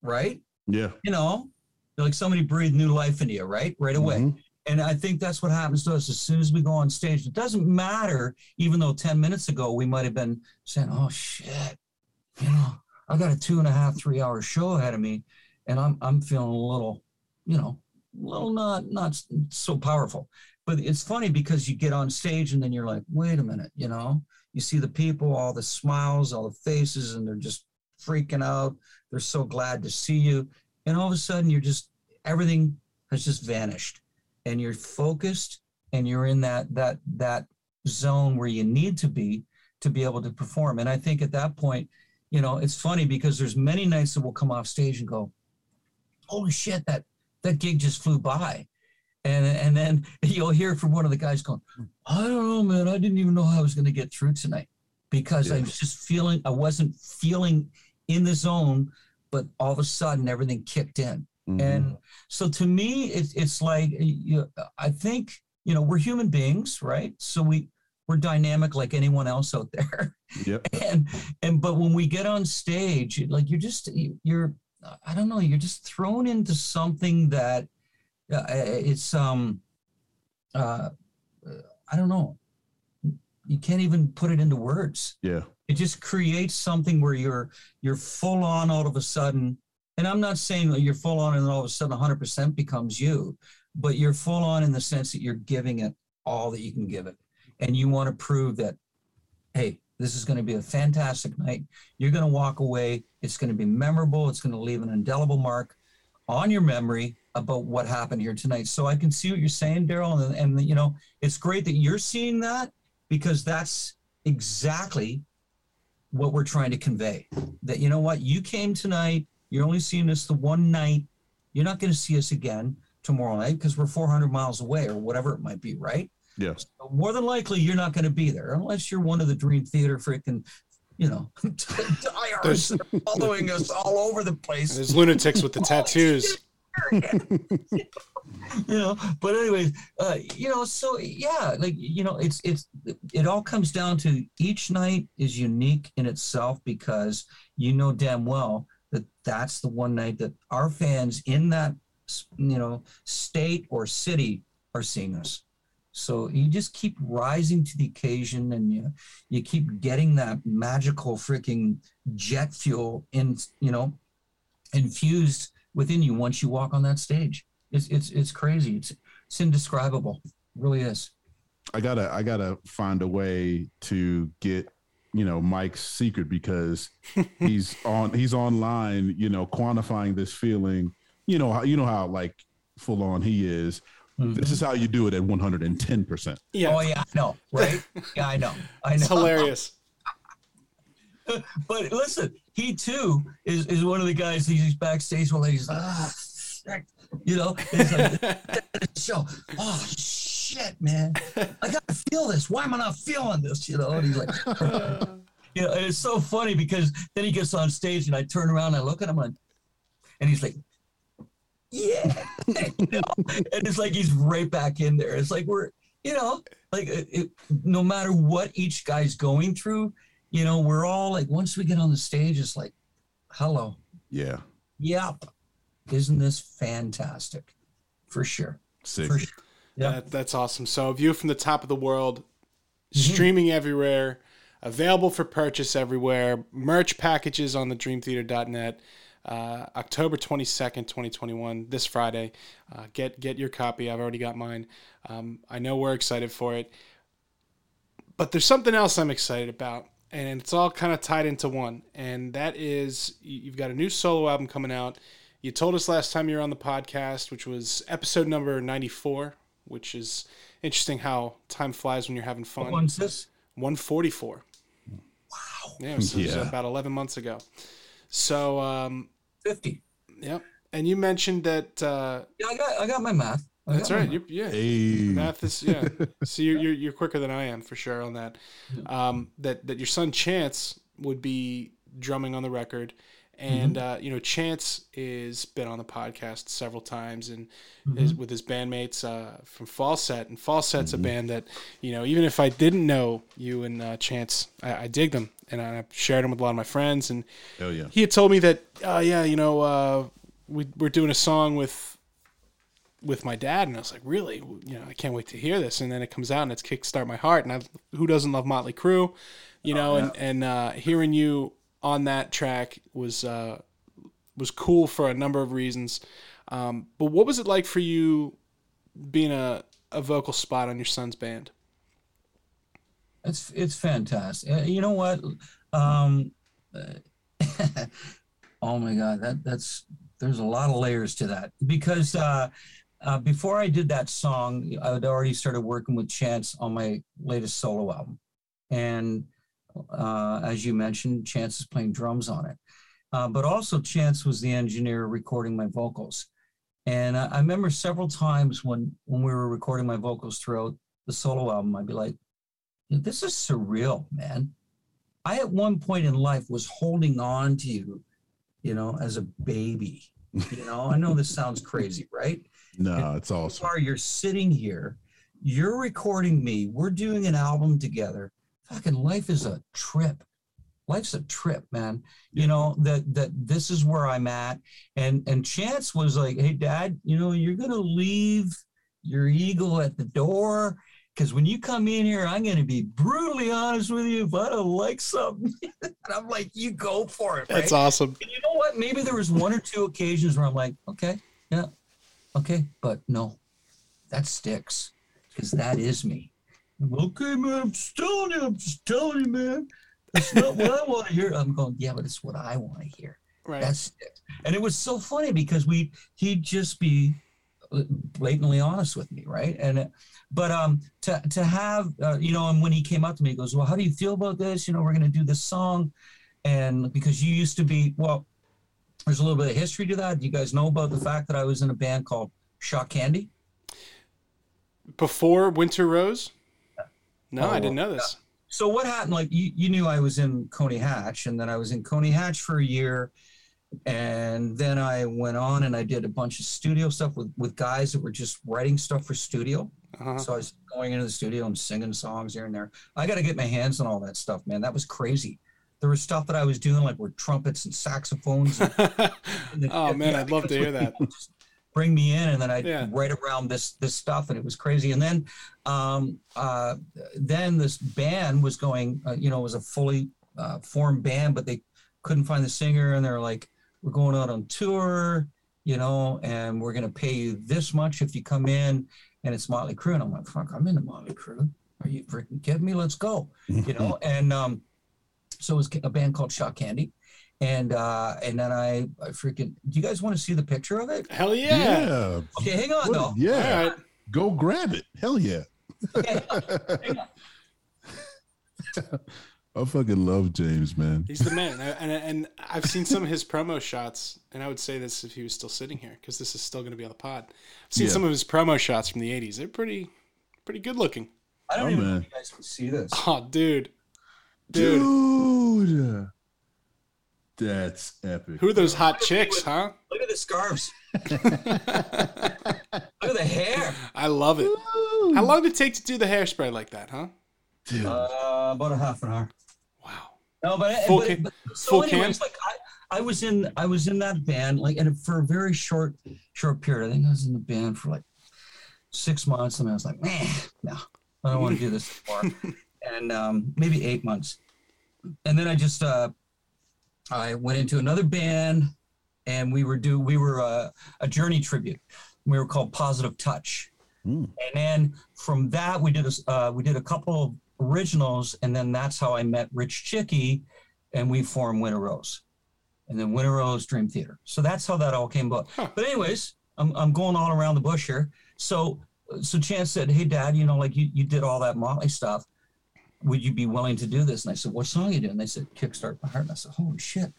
Speaker 3: right?
Speaker 2: Yeah.
Speaker 3: You know, like somebody breathed new life into you, right? Right away. Mm-hmm. And I think that's what happens to us as soon as we go on stage. It doesn't matter, even though 10 minutes ago we might have been saying, oh shit, you know, I got a two and a half, three hour show ahead of me, and I'm I'm feeling a little, you know, a little not not so powerful. But it's funny because you get on stage and then you're like, wait a minute, you know, you see the people, all the smiles, all the faces, and they're just freaking out. They're so glad to see you. And all of a sudden you're just everything has just vanished. And you're focused and you're in that that that zone where you need to be to be able to perform. And i think at that point you know it's funny because there's many nights that will come off stage and go holy shit that that gig just flew by. And and then you'll hear from one of the guys going i don't know man. I didn't even know how i was going to get through tonight because yeah. i was just feeling i wasn't feeling in the zone but all of a sudden everything kicked in. Mm-hmm. And so to me, it's it's like you, I think you know we're human beings, right? So we we're dynamic like anyone else out there.
Speaker 2: Yep.
Speaker 3: and and but when we get on stage, like you're just you're I don't know, you're just thrown into something that uh, it's um uh I don't know. You can't even put it into words.
Speaker 2: Yeah
Speaker 3: it just creates something where you're you're full on all of a sudden and i'm not saying that you're full on and all of a sudden 100% becomes you but you're full on in the sense that you're giving it all that you can give it. And you want to prove that hey this is going to be a fantastic night. You're going to walk away. It's going to be memorable. It's going to leave an indelible mark on your memory about what happened here tonight. So i can see what you're saying daryl and, and you know it's great that you're seeing that because that's exactly what we're trying to convey. That you know what, you came tonight, you're only seeing us the one night. You're not going to see us again tomorrow night because we're 400 miles away or whatever it might be, right?
Speaker 2: Yes.
Speaker 3: So more than likely, you're not going to be there unless you're one of the Dream Theater freaking, you know, diehards following us all over the place.
Speaker 1: There's lunatics with the tattoos.
Speaker 3: you know but anyways uh, you know so yeah like you know it's it's it all comes down to each night is unique in itself because you know damn well that that's the one night that our fans in that you know state or city are seeing us. So you just keep rising to the occasion and you you keep getting that magical freaking jet fuel in you know infused within you once you walk on that stage. It's it's it's crazy. It's it's indescribable. It really is.
Speaker 2: I gotta I gotta find a way to get you know Mike's secret because he's on he's online you know quantifying this feeling. You know how you know how like full on he is. Mm-hmm. This is how you do it at 110%.
Speaker 3: Yeah. Oh yeah, I know, right? yeah, I know. I know.
Speaker 1: It's hilarious.
Speaker 3: but listen, he too is, is one of the guys. He's backstage while he's ah, you know, he's like, show. Oh shit, man! I gotta feel this. Why am I not feeling this? You know, and he's like, you know, and it's so funny because then he gets on stage and I turn around and I look at him and, and he's like, yeah, and it's like he's right back in there. It's like we're, you know, like it, no matter what each guy's going through, you know, we're all like, once we get on the stage, it's like, hello,
Speaker 2: Yeah.
Speaker 3: yep, isn't this fantastic? For sure,
Speaker 2: Sick.
Speaker 3: for sure. Yeah.
Speaker 1: That, that's awesome. So, View from the Top of the World,
Speaker 3: Mm-hmm.
Speaker 1: streaming everywhere, available for purchase everywhere, merch packages on the dreamtheater.net. Uh, October 22nd, 2021, this Friday. Uh, get get your copy. I've already got mine. Um, I know we're excited for it. But there's something else I'm excited about, and it's all kind of tied into one, and that is you- you've got a new solo album coming out. You told us last time you were on the podcast, which was episode number 94, which is interesting how time flies when you're having fun.
Speaker 3: What one's this?
Speaker 1: 144.
Speaker 3: Wow,
Speaker 1: Yeah, it was, it
Speaker 2: Yeah.
Speaker 1: about 11 months ago. So, um,
Speaker 3: 50.
Speaker 1: yep. And you mentioned that. Uh,
Speaker 3: Yeah, I got I got my math. I
Speaker 1: that's
Speaker 3: got my
Speaker 1: right. You're, yeah.
Speaker 2: Hey.
Speaker 1: Math is yeah. so you're, you're you're quicker than I am for sure on that. Um, that that your son Chance would be drumming on the record, and uh, you know Chance is been on the podcast several times and is with his bandmates uh, from Falset, and Falset's a band that you know even if I didn't know you and uh, Chance, I, I dig them and I shared them with a lot of my friends and
Speaker 2: Hell yeah.
Speaker 1: he had told me that uh, yeah you know uh, we, we're doing a song with with my dad and i was like really? You know i can't wait to hear this. And then it comes out and it's kickstart my heart and I, who doesn't love motley crue? You know and and uh, hearing you on that track was uh, was cool for a number of reasons. Um, but what was it like for you being a, a vocal spot on your son's band?
Speaker 3: It's it's fantastic. Uh, You know what? Um, oh my God, that that's there's a lot of layers to that because uh, uh, before I did that song, I had already started working with Chance on my latest solo album, and uh, as you mentioned, Chance is playing drums on it, uh, but also Chance was the engineer recording my vocals, and I, I remember several times when when we were recording my vocals throughout the solo album, I'd be like this is surreal, man. I at one point in life was holding on to you, you know, as a baby. You know, I know this sounds crazy, right?
Speaker 2: No, it's awesome.
Speaker 3: are you're sitting here, you're recording me, we're doing an album together. Fucking life is a trip. Life's a trip, man. You know, that that this is where I'm at. And and Chance was like, hey dad, you know, you're gonna leave your eagle at the door. Because when you come in here, I'm going to be brutally honest with you. If I don't like something, and I'm like, you go for it.
Speaker 1: that's awesome
Speaker 3: And you know what? Maybe there was one or two occasions where I'm like, okay, yeah, okay, but no, that sticks because that is me. Okay, man, I'm just telling you, I'm just telling you, man. That's not what I want to hear. I'm going, yeah, but it's what I want to hear.
Speaker 1: right
Speaker 3: That's it. And it was so funny because we he'd just be blatantly honest with me, right? And it- but um to to have uh, you know, and when he came up to me, he goes, well, how do you feel about this? You know, we're going to do this song, and because you used to be well, there's a little bit of history to that. Do you guys know about the fact that I was in a band called Shock Candy.
Speaker 1: before winter rose? No i
Speaker 3: Oh,
Speaker 1: didn't know this.
Speaker 3: So what happened like you, you knew i was in coney hatch and then i was in coney hatch for a year and then i went on and i did a bunch of studio stuff with with guys that were just writing stuff for studio.
Speaker 1: Uh-huh.
Speaker 3: so i was going into the studio and singing songs here and there. I got to get my hands on all that stuff man. That was crazy there was stuff that i was doing like with trumpets and saxophones and, and
Speaker 1: oh man i'd love to hear that.
Speaker 3: Bring me in and then I'd
Speaker 1: Yeah.
Speaker 3: write around this this stuff and it was crazy. And then um uh then this band was going uh, you know it was a fully uh, formed band but they couldn't find the singer and they're like we're going out on tour you know and we're going to pay you this much if you come in and it's Motley Crue. And I'm like fuck I'm in the Motley Crue. Are you freaking kidding me? Let's go. You know? And um so it was a band called Shot Candy and uh and then I, I freaking do you guys want to see the picture of it
Speaker 1: hell yeah,
Speaker 2: yeah.
Speaker 3: Okay, hang on
Speaker 2: What-
Speaker 3: though.
Speaker 2: yeah.
Speaker 1: right
Speaker 2: Go grab it. Hell yeah.
Speaker 3: Okay, hang on.
Speaker 2: I fucking love James, man.
Speaker 1: He's the man, and, and and I've seen some of his promo shots, and I would say this if he was still sitting here because this is still going to be on the pod. I've seen
Speaker 2: Yeah.
Speaker 1: some of his promo shots from the '80s. They're pretty, pretty good looking.
Speaker 3: I don't
Speaker 2: Oh,
Speaker 3: even know if you guys can see this.
Speaker 1: Oh, dude, dude,
Speaker 2: Dude. That's epic.
Speaker 1: who are those hot chicks, huh?
Speaker 3: Look at the scarves. Look at the hair.
Speaker 1: I love it. How long did it take to do the hairspray like that, huh?
Speaker 2: Dude.
Speaker 3: Uh, about a half an hour.
Speaker 1: Wow.
Speaker 3: No, but,
Speaker 1: Full
Speaker 3: but,
Speaker 1: can-
Speaker 3: but so
Speaker 1: full
Speaker 3: anyways,
Speaker 1: can?
Speaker 3: like I, I was in I was in that band like and for a very short short period. I think I was in the band for like six months, and I was like, man, no, I don't want to do this anymore. and um, maybe eight months, and then I just uh, I went into another band, and we were do we were uh, a Journey tribute. We were called Positive Touch.
Speaker 2: Mm.
Speaker 3: And then from that, we did a uh, we did a couple of originals, and then that's how I met Rich Chycki, and we formed Winter Rose, and then Winter Rose Dream Theater. So that's how that all came about.
Speaker 1: Huh.
Speaker 3: But anyways, I'm I'm going all around the bush here. So so Chance said, "Hey, Dad, you know, like you you did all that Motley stuff. Would you be willing to do this?" And I said, "What song you doing?" And they said, "Kickstart My Heart." And I said, "Holy shit."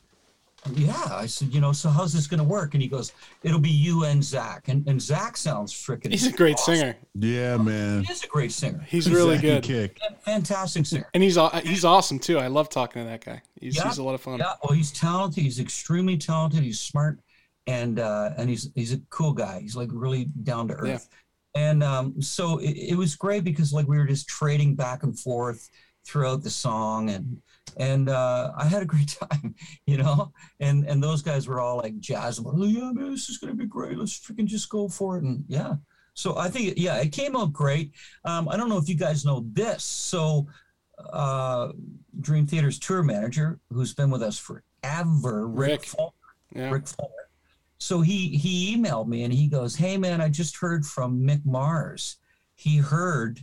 Speaker 3: Yeah, I said, you know, so how's this going to work? And he goes, it'll be you and Zach. And, and Zach sounds freaking.
Speaker 1: He's a great
Speaker 3: awesome.
Speaker 1: singer.
Speaker 2: Yeah, man.
Speaker 3: He is a great singer.
Speaker 1: He's really
Speaker 2: Zach
Speaker 1: good,
Speaker 2: Kick.
Speaker 3: Fantastic singer.
Speaker 1: and he's aw- he's awesome too. I love talking to that guy. He's,
Speaker 3: Yeah.
Speaker 1: he's a lot of fun.
Speaker 3: Yeah, well, he's talented. He's extremely talented. He's smart, and uh, and he's he's a cool guy. He's like really down to earth. And um, so it, it was great because like we were just trading back and forth throughout the song, and and uh, I had a great time, you know. And and those guys were all like jazz about, oh, yeah, man, this is gonna be great. Let's freaking just go for it. And yeah, so I think yeah, it came out great. Um, I don't know if you guys know this, so uh, Dream Theater's tour manager, who's been with us forever, Rick,
Speaker 1: Rick.
Speaker 3: Fulmer,
Speaker 1: Yeah.
Speaker 3: Rick Fuller. So he he emailed me and he goes, "Hey man, I just heard from Mick Mars. He heard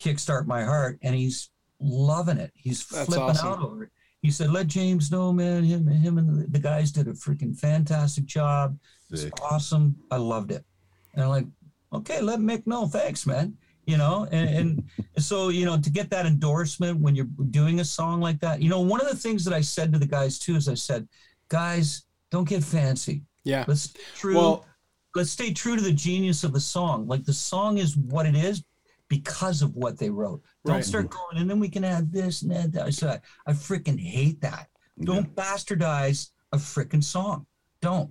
Speaker 3: Kickstart My Heart and he's loving it. He's
Speaker 1: That's
Speaker 3: flipping
Speaker 1: awesome.
Speaker 3: out over it. He said, "Let James know, man. Him, him, and the, guys did a freaking fantastic job. It's awesome. I loved it." And I'm like, "Okay, let Mick know. Thanks, man." You know, and, and so you know to get that endorsement when you're doing a song like that. You know, one of the things that I said to the guys too is I said, "Guys, don't get fancy.
Speaker 1: Yeah.
Speaker 3: Let's stay true.
Speaker 1: Well-
Speaker 3: let's stay true to the genius of the song. Like the song is what it is because of what they wrote. Don't
Speaker 1: Right.
Speaker 3: start going and then we can add this and add that. I said, I freaking hate that. Don't bastardize a freaking song. Don't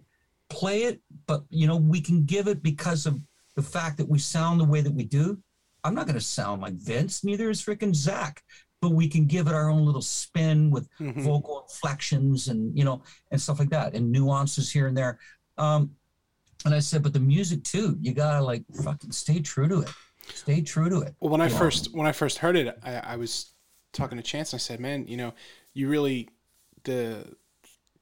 Speaker 3: play it, but you know we can give it because of the fact that we sound the way that we do. I'm not going to sound like Vince. Neither is freaking Zach. But we can give it our own little spin with
Speaker 1: Mhm.
Speaker 3: vocal inflections and you know and stuff like that and nuances here and there um and i said but the music too you gotta like fucking stay true to it stay true to it
Speaker 1: Well, when I
Speaker 3: Yeah.
Speaker 1: first when I first heard it, I, I was talking to Chance and I said, "Man, you know, you really the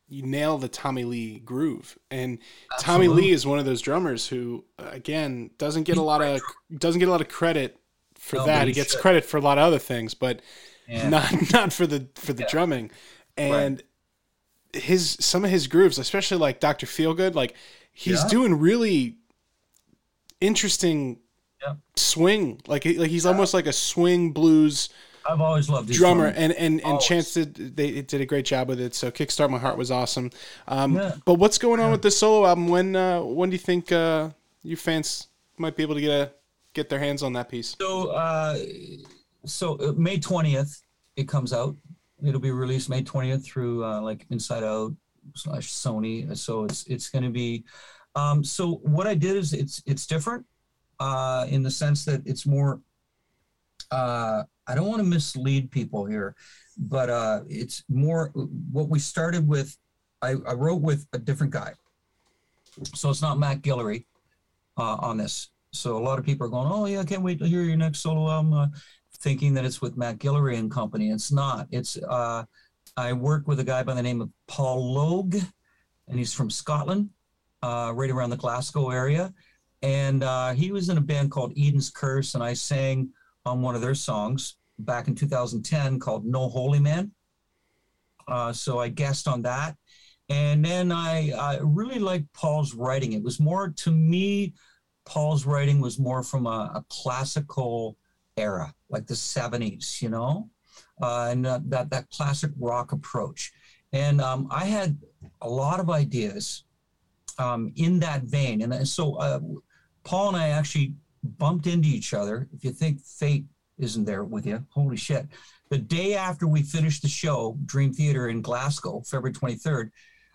Speaker 1: you nail the Tommy Lee groove." And Tommy Lee is one of those drummers who, again, doesn't get a lot of doesn't get a lot of credit for
Speaker 3: No,
Speaker 1: that. He
Speaker 3: he
Speaker 1: gets
Speaker 3: should.
Speaker 1: credit for a lot of other things, but
Speaker 3: Yeah.
Speaker 1: not not for the for the
Speaker 3: Yeah.
Speaker 1: drumming. And his some of his grooves, especially like Doctor Feelgood, like he's
Speaker 3: Yeah.
Speaker 1: doing really interesting
Speaker 3: Yeah.
Speaker 1: swing. Like like he's almost like a swing blues
Speaker 3: i've always loved
Speaker 1: drummer.
Speaker 3: drumming.
Speaker 1: And and and
Speaker 3: Always.
Speaker 1: Chance did they did a great job with it. So Kickstart My Heart was awesome. Um,
Speaker 3: Yeah.
Speaker 1: But what's going on with this solo album? When uh, when do you think uh, you fans might be able to get a get their hands on that piece?
Speaker 3: so uh so uh, may 20th it comes out. It'll be released may 20th through uh like inside out slash sony. So it's it's going to be um so what i did is it's it's different uh in the sense that it's more uh i don't want to mislead people here but uh it's more what we started with i, I wrote with a different guy. So it's not matt guillory uh, on this. So a lot of people are going oh yeah i can't wait to hear your next solo album uh, thinking that it's with matt guillory and company. It's not. It's uh i work with a guy by the name of paul logue and he's from scotland uh, right around the glasgow area. And uh, he was in a band called eden's curse and i sang on one of their songs back in 2010 called no holy man. Uh, so i guessed on that. And then I, I really liked paul's writing. It was more to me paul's writing was more from a, a classical era like the 70s you know uh, and uh, that that classic rock approach. And um, I had a lot of ideas um, in that vein. And so uh, Paul and I actually bumped into each other. If you think fate isn't there with you, holy shit. The day after we finished the show, Dream Theater in Glasgow, February 23rd,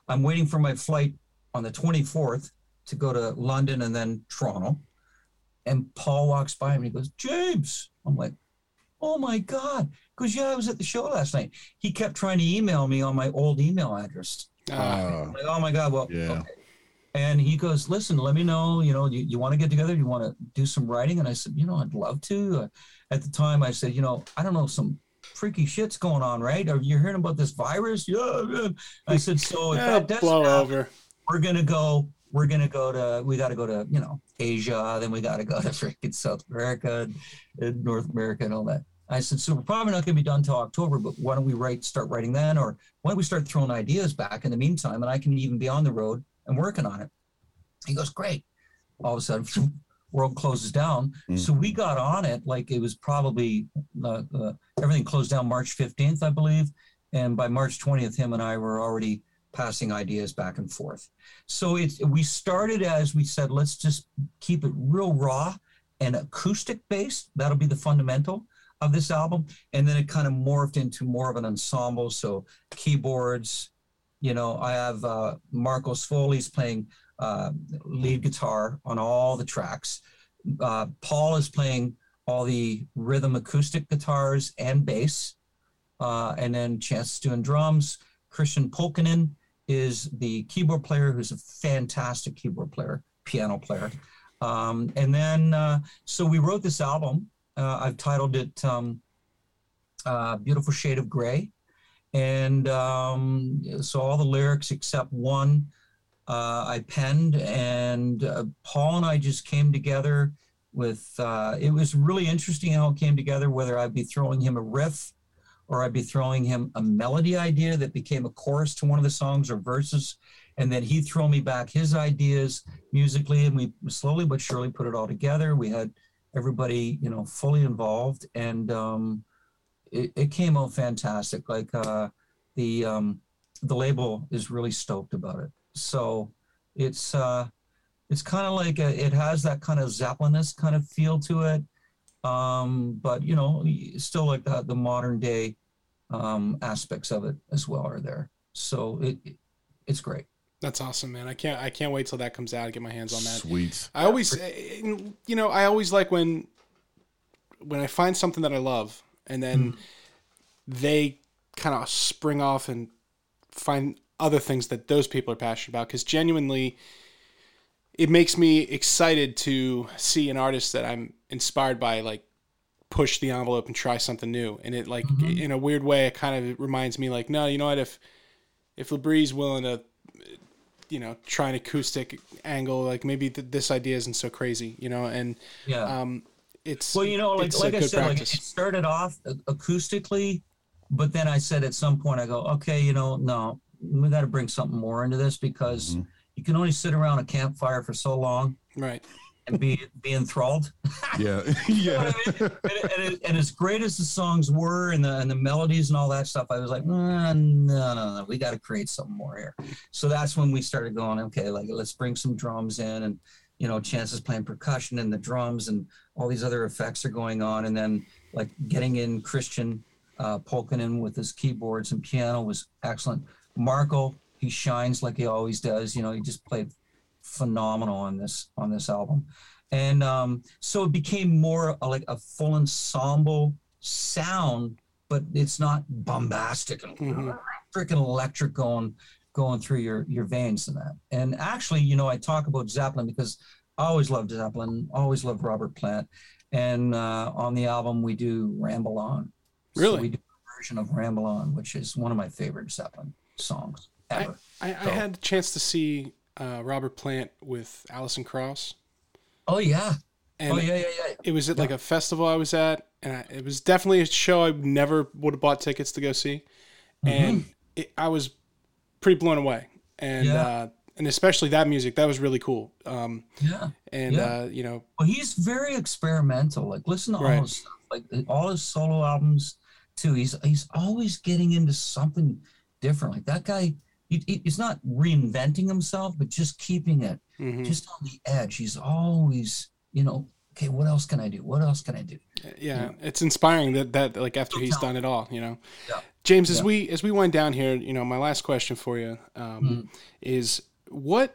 Speaker 3: I'm waiting for my flight on the 24th to go to London and then Toronto. And Paul walks by him and he goes, James. I'm like, oh my God. Because, yeah, I was at the show last night. He kept trying to email me on my old email address.
Speaker 2: Uh,
Speaker 3: Like, oh my God. Well,
Speaker 2: Yeah.
Speaker 3: okay. And he goes, listen, let me know, you know, you, you want to get together? You want to do some writing? And I said, you know, I'd love to. Uh, at the time, I said, you know, I don't know, some freaky shit's going on, right? Are you hearing about this virus? Yeah. yeah. I said, so if
Speaker 1: Eh,
Speaker 3: that
Speaker 1: blow over.
Speaker 3: we're gonna go we're gonna go to we got to go to you know asia then we got to go to freaking south america and, north america and all that. I said so we're probably not gonna be done till october but why don't we write start writing then? Or why don't we start throwing ideas back in the meantime and i can even be on the road and working on it. He goes great. All of a sudden world closes down. So we got on it like it was probably uh, uh, everything closed down march 15th i believe. And by march 20th him and i were already passing ideas back and forth. So it's we started as we said, let's just keep it real raw and acoustic based. That'll be the fundamental of this album. And then it kind of morphed into more of an ensemble. So keyboards, you know, I have uh, Marco Sfogli's playing uh, lead guitar on all the tracks. Uh, Paul is playing all the rhythm acoustic guitars and bass. Uh, and then Chance is doing drums. Christian Pulkkinen is the keyboard player who's a fantastic keyboard player, piano player. Um, and then, uh, so we wrote this album. Uh, I've titled it um, uh, Beautiful Shade of Gray. And um, so all the lyrics except one uh, I penned, and uh, Paul and I just came together with, uh, it was really interesting how it came together, whether I'd be throwing him a riff or I'd be throwing him a melody idea that became a chorus to one of the songs or verses. And then he'd throw me back his ideas musically, and we slowly but surely put it all together. We had everybody, you know, fully involved, and um, it, it came out fantastic. Like uh, the um, the label is really stoked about it. So it's uh, it's kind of like a, it has that kind of Zeppelinist kind of feel to it um, but you know, still like the, the modern day um, aspects of it as well are there. So it, it- it's great.
Speaker 1: That's awesome, man. I can't I can't wait till that comes out and get my hands on that.
Speaker 2: Sweet.
Speaker 1: I always, eh, you know, I always like when when I find something that I love, and then they kind of spring off and find other things that those people are passionate about. Because genuinely, it makes me excited to see an artist that I'm inspired by, like push the envelope and try something new. And it, like, in a weird way, it kind of reminds me, like, no, you know what? If if LaBrie's willing to you know try an acoustic angle like maybe th- this idea isn't so crazy you know and
Speaker 3: Yeah.
Speaker 1: um it's
Speaker 3: well, you know, like
Speaker 1: it's
Speaker 3: like I
Speaker 1: good
Speaker 3: said, like it started off acoustically, but then I said at some point, I go, okay, you know, no, we got to bring something more into this because
Speaker 2: Mhm.
Speaker 3: you can only sit around a campfire for so long
Speaker 1: right
Speaker 3: and be be enthralled.
Speaker 2: Yeah.
Speaker 3: You know
Speaker 2: yeah.
Speaker 3: I mean? and, and, it- and as great as the songs were and the and the melodies and all that stuff, I was like, "Uh, no, no, no, we got to create something more here. So that's when we started going, okay, like let's bring some drums in, and you know, chances playing percussion and the drums and all these other effects are going on, and then like getting in Christian uh, Pulkkinen with his keyboards and piano was excellent. Marco, he shines like he always does. You know, he just played phenomenal on this on this album. And um, so it became more a- like a full ensemble sound but it's not bombastic and
Speaker 1: Mhm.
Speaker 3: freaking electric going going through your your veins and that. And actually you know i talk about zeppelin because i always loved zeppelin always loved robert plant. And uh, on the album we do ramble on. So
Speaker 1: Really?
Speaker 3: we do a version of ramble on which is one of my favorite zeppelin songs ever.
Speaker 1: I, I
Speaker 3: So-
Speaker 1: had a chance to see uh, Robert Plant with Alison Krauss,
Speaker 3: oh yeah
Speaker 1: and
Speaker 3: oh yeah yeah yeah
Speaker 1: it was at like a festival I was at, and I, it was definitely a show I never would have bought tickets to go see, and it, I was pretty blown away, and
Speaker 3: Yeah.
Speaker 1: uh, and especially that music that was really cool. Um,
Speaker 3: yeah
Speaker 1: and
Speaker 3: Yeah.
Speaker 1: uh, you know,
Speaker 3: Well, he's very experimental. Like, listen to all
Speaker 1: Right.
Speaker 3: his stuff. Like all his solo albums, too. He's he's always getting into something different. Like that guy, he's not reinventing himself, but just keeping it
Speaker 1: Mhm.
Speaker 3: just on the edge. He's always, you know, okay, what else can I do? What else can I do?
Speaker 1: yeah it's inspiring that that like after he's done it all you know
Speaker 3: Yeah.
Speaker 1: james as
Speaker 3: Yeah.
Speaker 1: we as we wind down here you know my last question for you um,
Speaker 3: Mhm.
Speaker 1: is what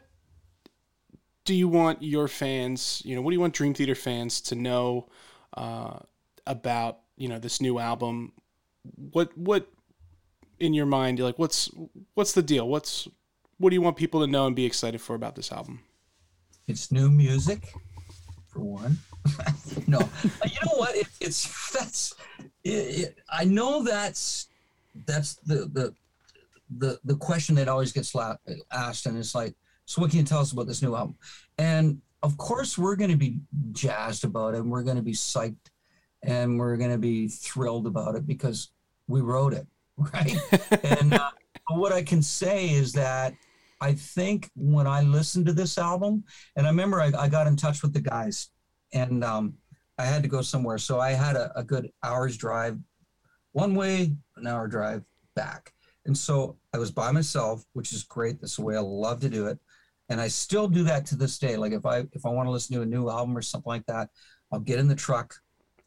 Speaker 1: do you want your fans you know what do you want dream theater fans to know uh, about you know this new album what what in your mind you're like what's what's the deal what's what do you want people to know and be excited for about this album
Speaker 3: It's new music, for one. no, Uh, you know what? It, it's that's. It, it, I know that's that's the the the the question that always gets la- asked, and it's like, so what can you tell us about this new album? And of course, we're going to be jazzed about it, and we're going to be psyched, and we're going to be thrilled about it because we wrote it, right? and uh, what I can say is that I think when I listened to this album, and I remember I, I got in touch with the guys, and um, I had to go somewhere, so I had a, a good hour's drive, one way, an hour drive back, and so I was by myself, which is great. That's the way I love to do it, and I still do that to this day. Like if I if I want to listen to a new album or something like that, I'll get in the truck,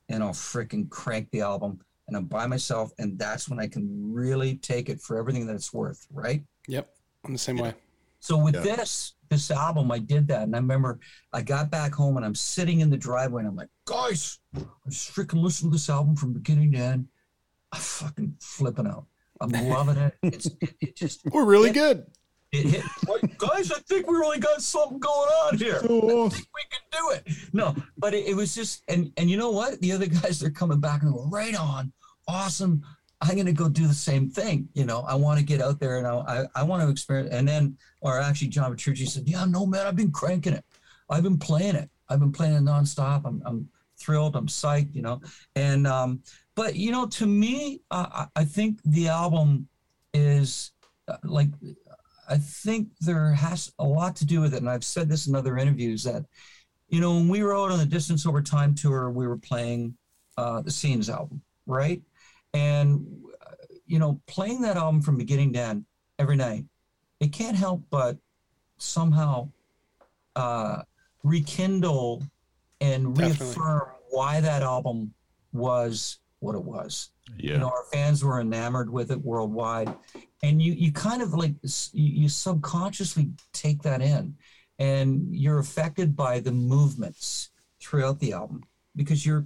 Speaker 3: and I'll freaking crank the album, and I'm by myself, and that's when I can really take it for everything that it's worth, right?
Speaker 1: yep i'm the same way
Speaker 3: So with
Speaker 2: Yeah.
Speaker 3: this this album, I did that, and I remember I got back home and I'm sitting in the driveway and I'm like, guys, I just freaking listening to this album from beginning to end. I'm fucking flipping out. I'm loving it. It's it, it just
Speaker 1: we're really
Speaker 3: Yeah.
Speaker 1: good
Speaker 3: it hit. Like, guys, I think we really got something going on here.
Speaker 2: So awesome.
Speaker 3: we can do it. No, but it, it was just and and you know what? The other guys they're coming back and go right on, awesome. I'm gonna go do the same thing. You know, I want to get out there and I I, I want to experience. And then, or actually, John Petrucci said, "Yeah, no man, I've been cranking it. I've been playing it. I've been playing it nonstop. I'm I'm thrilled. I'm psyched. You know, and um, but you know, to me, uh, I I think the album is uh, like I think there has a lot to do with it, and I've said this in other interviews that, you know, when we were out on the Distance Over Time tour, we were playing uh, the Scenes album, right? And uh, you know, playing that album from beginning to end every night, it can't help but somehow uh, rekindle and
Speaker 1: Definitely.
Speaker 3: reaffirm why that album was what it was. You know our fans were enamored with it worldwide. And you you kind of like you you subconsciously take that in. And you're affected by the movements throughout the album because you're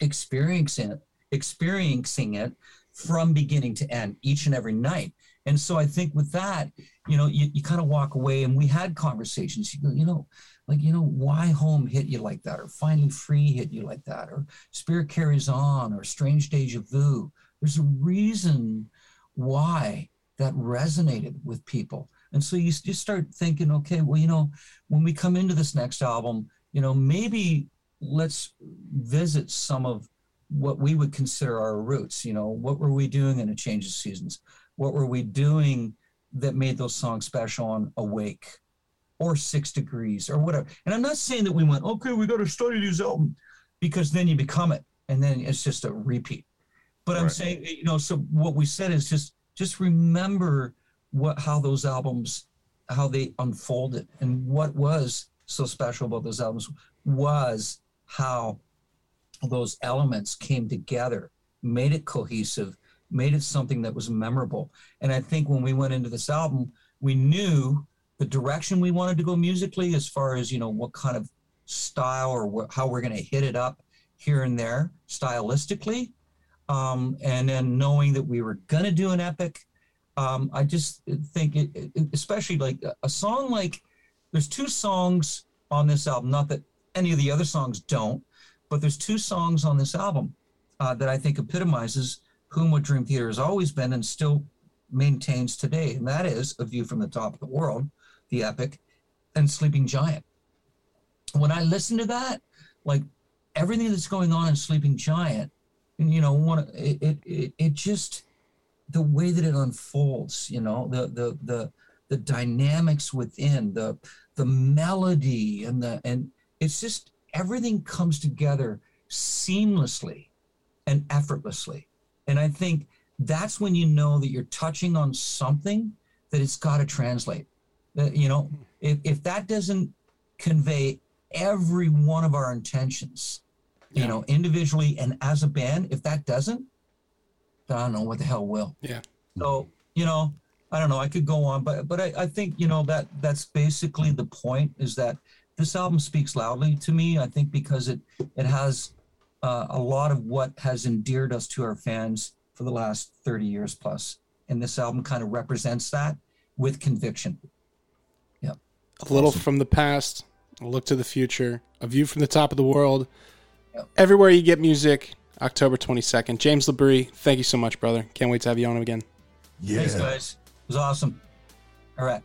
Speaker 3: experiencing it experiencing it from beginning to end each and every night. And so i think with that you know you, you kind of walk away and we had conversations. You go you know like you know why home hit you like that or finally free hit you like that or spirit carries on or strange deja vu? There's a reason why that resonated with people. And so you just start thinking okay well you know when we come into this next album you know maybe let's visit some of what we would consider our roots you know what were we doing in a change of seasons? What were we doing that made those songs special on awake or six degrees or whatever. And i'm not saying that we went okay we got to study these albums because then you become it and then it's just a repeat. But i'm saying you know so what we said is just just remember what how those albums how they unfolded and what was so special about those albums was how those elements came together made it cohesive made it something that was memorable. And i think when we went into this album we knew the direction we wanted to go musically as far as you know what kind of style or how we're going to hit it up here and there stylistically. Um, and then knowing that we were going to do an epic um, i just think it, it, especially like a- a song like there's two songs on this album not that any of the other songs don't but there's two songs on this album uh, that i think epitomizes whom what dream theater has always been and still maintains today and that is a view from the top of the world the epic and sleeping giant when i listen to that like everything that's going on in sleeping giant and you know one it, it it it just the way that it unfolds you know the the the the dynamics within the the melody and the and it's just everything comes together seamlessly and effortlessly And I think that's when you know that you're touching on something that it's got to translate. You know, if, if that doesn't convey every one of our intentions, you
Speaker 1: Yeah.
Speaker 3: know, individually and as a band, if that doesn't, I don't know what the hell will.
Speaker 1: Yeah.
Speaker 3: So, you know, I don't know. I could go on, but but I, I think you know that that's basically the point. Is that this album speaks loudly to me. I think because it it has uh, a lot of what has endeared us to our fans for the last thirty years plus, and this album kind of represents that with conviction.
Speaker 1: A little
Speaker 2: Awesome.
Speaker 1: from the past, a look to the future, a view from the top of the world.
Speaker 3: Yep.
Speaker 1: Everywhere you get music, October 22nd. James Labrie, thank you so much, brother. Can't wait to have you on again.
Speaker 2: Yeah.
Speaker 3: Thanks, guys. It was awesome. All right.